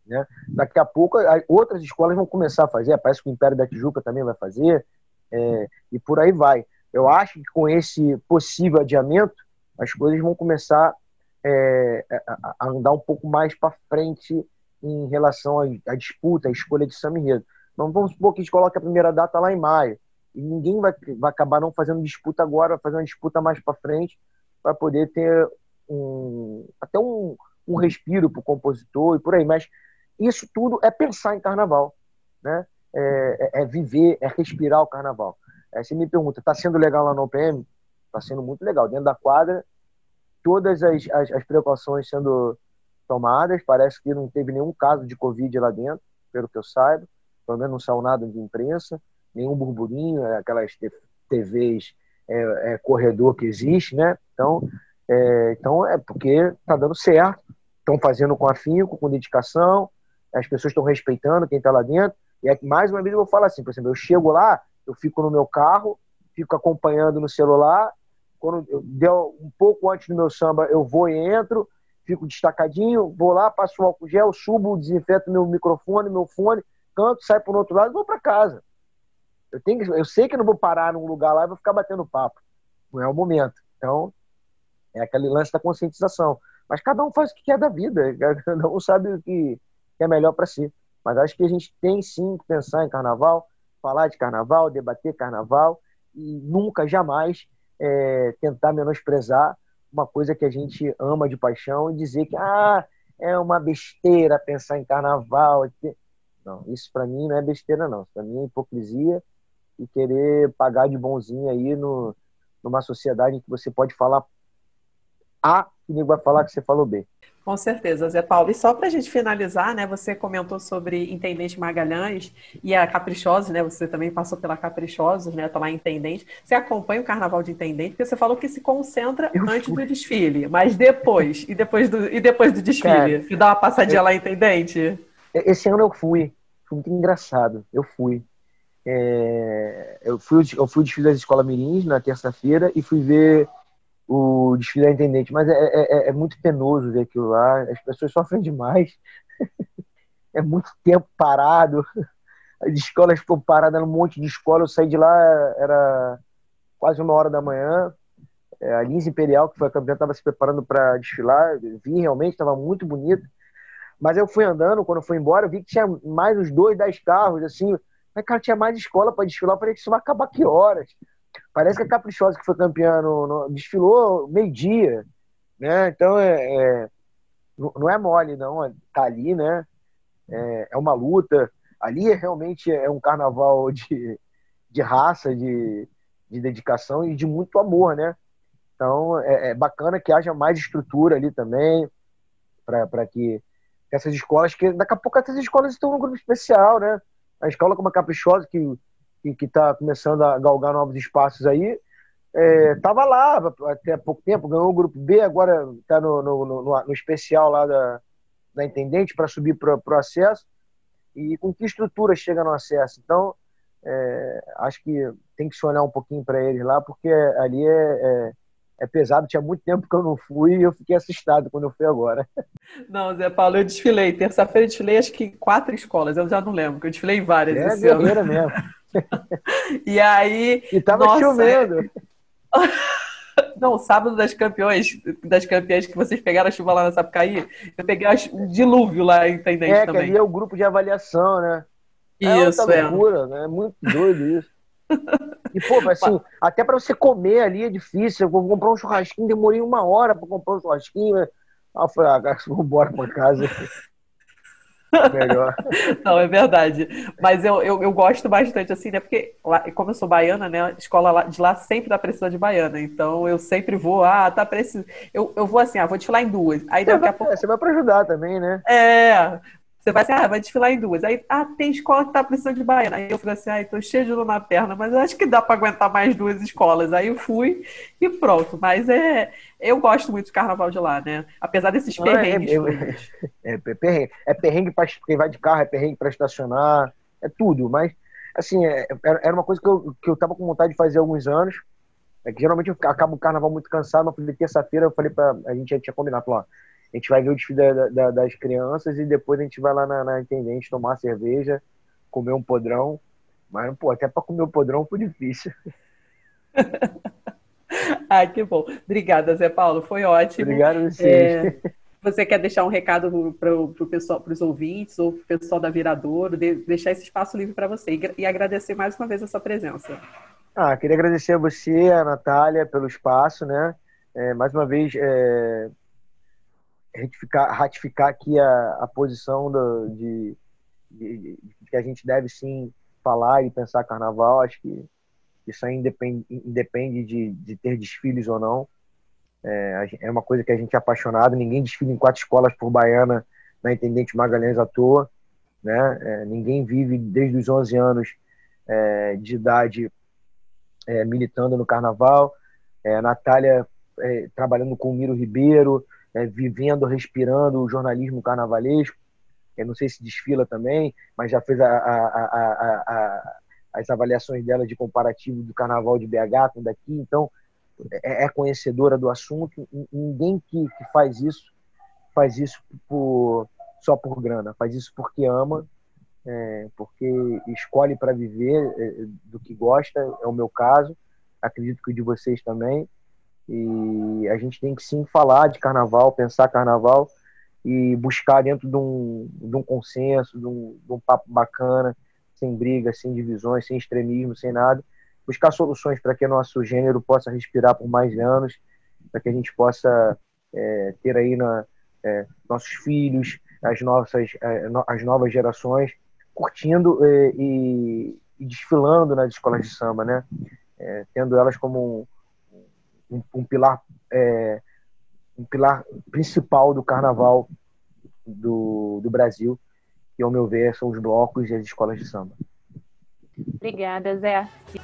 Né? Daqui a pouco, outras escolas vão começar a fazer. Parece que o Império da Tijuca também vai fazer. É, e por aí vai. Eu acho que com esse possível adiamento, as coisas vão começar é, a, andar um pouco mais para frente em relação à, disputa, à escolha de samba enredo. Vamos supor que a gente coloque a primeira data lá em maio. E ninguém vai, vai acabar não fazendo disputa agora, vai fazer uma disputa mais para frente, para poder ter um, até um, um respiro para o compositor e por aí. Mas isso tudo é pensar em carnaval. Né? É, é, é viver, é respirar o carnaval. É, você me pergunta, está sendo legal lá no OPM? Está sendo muito legal. Dentro da quadra, todas as, as, as, precauções sendo tomadas. Parece que não teve nenhum caso de Covid lá dentro, pelo que eu saiba pelo menos não saiu nada de imprensa, nenhum burburinho, é aquelas TVs é, é, corredor que existe, né? Então é, então é porque está dando certo, estão fazendo com afinco, com dedicação, as pessoas estão respeitando quem está lá dentro. E é, mais uma vez eu vou falar assim, por exemplo, eu chego lá, eu fico no meu carro, fico acompanhando no celular, quando eu deu um pouco antes do meu samba, eu vou e entro, fico destacadinho, vou lá, passo o álcool gel, subo, desinfeto meu microfone, meu fone, canto, saio para o outro lado e vou para casa. Eu, tenho eu sei que não vou parar num lugar lá e vou ficar batendo papo. Não é o momento. Então, é aquele lance da conscientização. Mas cada um faz o que quer da vida. Cada um sabe o que é melhor para si. Mas acho que a gente tem sim que pensar em carnaval, falar de carnaval, debater carnaval e nunca, jamais é, tentar menosprezar uma coisa que a gente ama de paixão e dizer que ah, é uma besteira pensar em carnaval. Não, isso para mim não é besteira, não. Para mim é hipocrisia e querer pagar de bonzinho aí no, numa sociedade em que você pode falar A e ninguém vai falar que você falou B. Com certeza, Zé Paulo. E só para a gente finalizar, né? Você comentou sobre Intendente Magalhães e a Caprichosos, né? Você também passou pela Caprichosos, né? Tá lá em Intendente. Você acompanha o Carnaval de Intendente, porque você falou que se concentra eu antes fui. do desfile, mas depois e depois do e depois do desfile, Cara, dá uma passadinha eu, lá em Intendente. Esse ano eu fui, foi muito engraçado. Eu fui. É, eu fui eu fui desfile das escolas Mirins na terça-feira e fui ver o desfile da intendente, mas é, é, é, é, muito penoso ver aquilo lá, as pessoas sofrem demais, é muito tempo parado, as escolas ficam paradas num monte de escola, eu saí de lá, era quase uma hora da manhã, é, a Lins Imperial, que foi a campeã, estava se preparando para desfilar, vi realmente, estava muito bonito, mas eu fui andando, quando eu fui embora, eu vi que tinha mais uns dois, dez carros, assim, mas, cara, tinha mais escola para desfilar, eu falei que isso vai acabar que horas? Parece que a Caprichosa, que foi campeã, no, no desfilou meio-dia, né? Então, é, é, não é mole, não. Tá ali, né? É, é uma luta. Ali é, realmente é um carnaval de, de raça, de, de dedicação e de muito amor, né? Então, é, é bacana que haja mais estrutura ali também, para que essas escolas, que daqui a pouco essas escolas estão no grupo especial, né? A escola como a Caprichosa, que que está começando a galgar novos espaços aí, estava é, lá até pouco tempo, ganhou o grupo B, agora está no, no, no, no, especial lá da, da Intendente para subir para o acesso. E com que estrutura chega no acesso? Então, é, acho que tem que se olhar um pouquinho para eles lá, porque ali é, é, é, pesado. Tinha muito tempo que eu não fui e eu fiquei assustado quando eu fui agora. Não, Zé Paulo, eu desfilei. Terça-feira eu desfilei acho que quatro escolas, eu já não lembro, porque eu desfilei em várias é, esse ano. mesmo. e aí. E tava nossa, chovendo. Não, sábado das campeões, das campeãs que vocês pegaram a chuva lá na Sapucaí, eu peguei um dilúvio lá em Intendente é, também. É, que ali é o grupo de avaliação, né? Isso, é. Loucura, né? É muito doido isso. E, pô, assim, até para você comer ali é difícil. Eu vou comprar um churrasquinho, demorei uma hora para comprar um churrasquinho. Aí eu falei, ah, vamos embora pra casa. Melhor. Não, é verdade. Mas eu, eu, eu, gosto bastante, assim, né? Porque, lá, como eu sou baiana, né? A escola lá, de lá sempre tá precisando de baiana. Então eu sempre vou, ah, tá precisando. Eu, eu vou assim, ah, vou desfilar em duas. Aí daqui vai, a pouco. Você vai pra ajudar também, né? É. Você vai assim, ah, vai desfilar em duas. Aí, ah, tem escola que tá precisando de baiana. Aí eu fico assim, ah, tô cheio de dor na perna, mas eu acho que dá para aguentar mais duas escolas. Aí eu fui e pronto. Mas é, eu gosto muito do carnaval de lá, né? Apesar desses Não, é, perrengues. É, é, é, perrengue, é perrengue para quem vai de carro, é perrengue para estacionar, é tudo. Mas, assim, é, era uma coisa que eu, que eu tava com vontade de fazer há alguns anos. É que geralmente eu acabo o carnaval muito cansado, mas falei, terça-feira eu falei para A gente já tinha combinado, falou, ó, a gente vai ver o desfile da, da, das crianças e depois a gente vai lá na, na Intendente tomar cerveja, comer um podrão. Mas, pô, até para comer o podrão foi difícil. Ai, que bom. Obrigada, Zé Paulo. Foi ótimo. Obrigado a vocês. É, você quer deixar um recado para o pessoal, para os ouvintes ou para o pessoal da Viradouro, de, deixar esse espaço livre para você e, e, agradecer mais uma vez a sua presença. Ah, queria agradecer a você, a Natália, pelo espaço, né? É, mais uma vez, é, ratificar, ratificar aqui a, a posição do, de, de, de, que a gente deve sim falar e pensar carnaval. Acho que isso aí independe, independe de, de ter desfiles ou não. É, é uma coisa que a gente é apaixonado. Ninguém desfila em quatro escolas por baiana na Intendente Magalhães à toa. Né? É, ninguém vive desde os 11 anos é, de idade é, militando no carnaval. É, Natália é, trabalhando com o Miro Ribeiro, é, vivendo, respirando o jornalismo carnavalesco. Eu não sei se desfila também, mas já fez a, a, a, as avaliações dela de comparativo do carnaval de BH com daqui, então é, é conhecedora do assunto. Ninguém que, que faz isso faz isso por, só por grana, faz isso porque ama, é, porque escolhe para viver é, do que gosta, é o meu caso, acredito que o de vocês também. E a gente tem que sim falar de carnaval, pensar carnaval. e buscar dentro de um, de um consenso, de um, de um papo bacana, sem brigas, sem divisões, sem extremismo, sem nada, buscar soluções para que nosso gênero possa respirar por mais anos, para que a gente possa é, ter aí na, é, nossos filhos, as nossas é, as novas gerações curtindo é, e, e, desfilando nas escolas de samba, né? É, tendo elas como um, um, um pilar é, um pilar principal do carnaval do, do Brasil, que, ao meu ver, são os blocos e as escolas de samba. Obrigada, Zé. E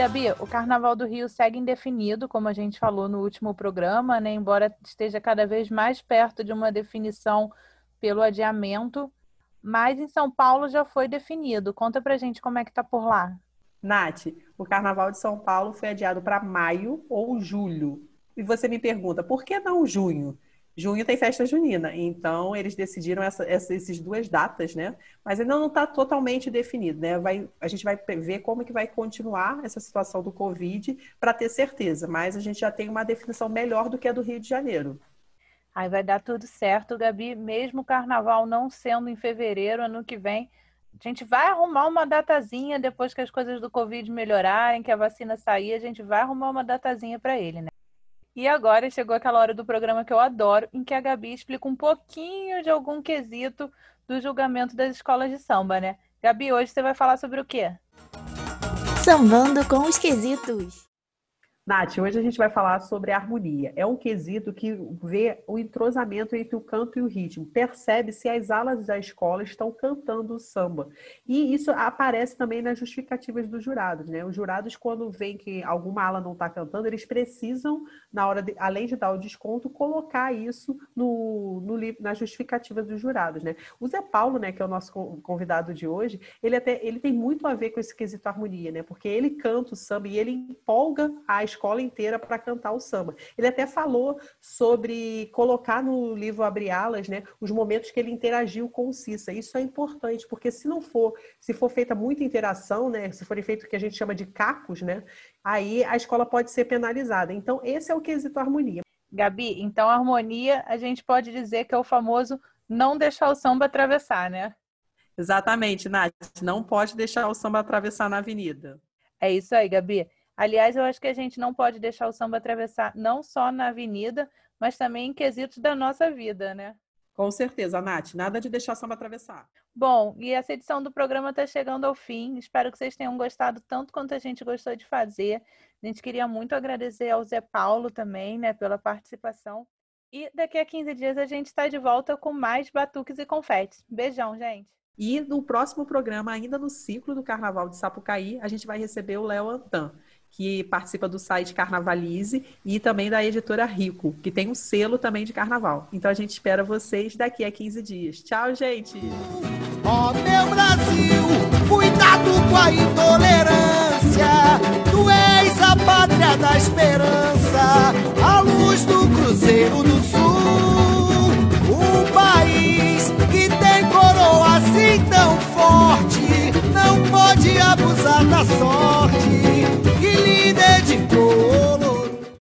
Gabi, o Carnaval do Rio segue indefinido, como a gente falou no último programa, né? Embora esteja cada vez mais perto de uma definição pelo adiamento, mas em São Paulo já foi definido. Conta pra gente como é que tá por lá. Nath, o Carnaval de São Paulo foi adiado para maio ou julho. E você me pergunta, por que não junho? Junho tem festa junina, então eles decidiram essa, essas duas datas, né? Mas ainda não está totalmente definido, né? Vai, a gente vai ver como que vai continuar essa situação do Covid para ter certeza, mas a gente já tem uma definição melhor do que a do Rio de Janeiro. Aí vai dar tudo certo, Gabi, mesmo o carnaval não sendo em fevereiro, ano que vem, a gente vai arrumar uma datazinha depois que as coisas do Covid melhorarem, que a vacina sair, a gente vai arrumar uma datazinha para ele, né? E agora chegou aquela hora do programa que eu adoro, em que a Gabi explica um pouquinho de algum quesito do julgamento das escolas de samba, né? Gabi, hoje você vai falar sobre o quê? Sambando com os quesitos. Nath, hoje a gente vai falar sobre harmonia. É um quesito que vê o entrosamento entre o canto e o ritmo. Percebe se as alas da escola estão cantando o samba. E isso aparece também nas justificativas dos jurados, né? Os jurados, quando veem que alguma ala não está cantando, eles precisam, na hora de, além de dar o desconto, colocar isso no, no, nas justificativas dos jurados, né? O Zé Paulo, né, que é o nosso convidado de hoje, ele até ele tem muito a ver com esse quesito harmonia, né? Porque ele canta o samba e ele empolga a escola inteira para cantar o samba. Ele até falou sobre colocar no livro Abre Alas, né, os momentos que ele interagiu com o Cissa. Isso é importante, porque se não for, se for feita muita interação, né, se forem feito o que a gente chama de cacos, né, aí a escola pode ser penalizada. Então, esse é o quesito harmonia. Gabi, então a harmonia a gente pode dizer que é o famoso não deixar o samba atravessar, né? Exatamente, Nath. Não pode deixar o samba atravessar na avenida. É isso aí, Gabi. Aliás, eu acho que a gente não pode deixar o samba atravessar não só na avenida, mas também em quesitos da nossa vida, né? Com certeza, Nath. Nada de deixar o samba atravessar. Bom, e essa edição do programa está chegando ao fim. Espero que vocês tenham gostado tanto quanto a gente gostou de fazer. A gente queria muito agradecer ao Zé Paulo também, né, pela participação. E daqui a 15 dias a gente está de volta com mais batuques e confetes. Beijão, gente! E no próximo programa, ainda no ciclo do Carnaval de Sapucaí, a gente vai receber o Léo Antan que participa do site Carnavalize e também da editora Rico, que tem um selo também de carnaval. Então a gente espera vocês daqui a 15 dias. Tchau, gente! Ó oh, meu Brasil, cuidado com a intolerância. Tu és a pátria da esperança, a luz do Cruzeiro do Sul. Um país que tem coroa assim tão forte, não pode abusar da sorte de cor.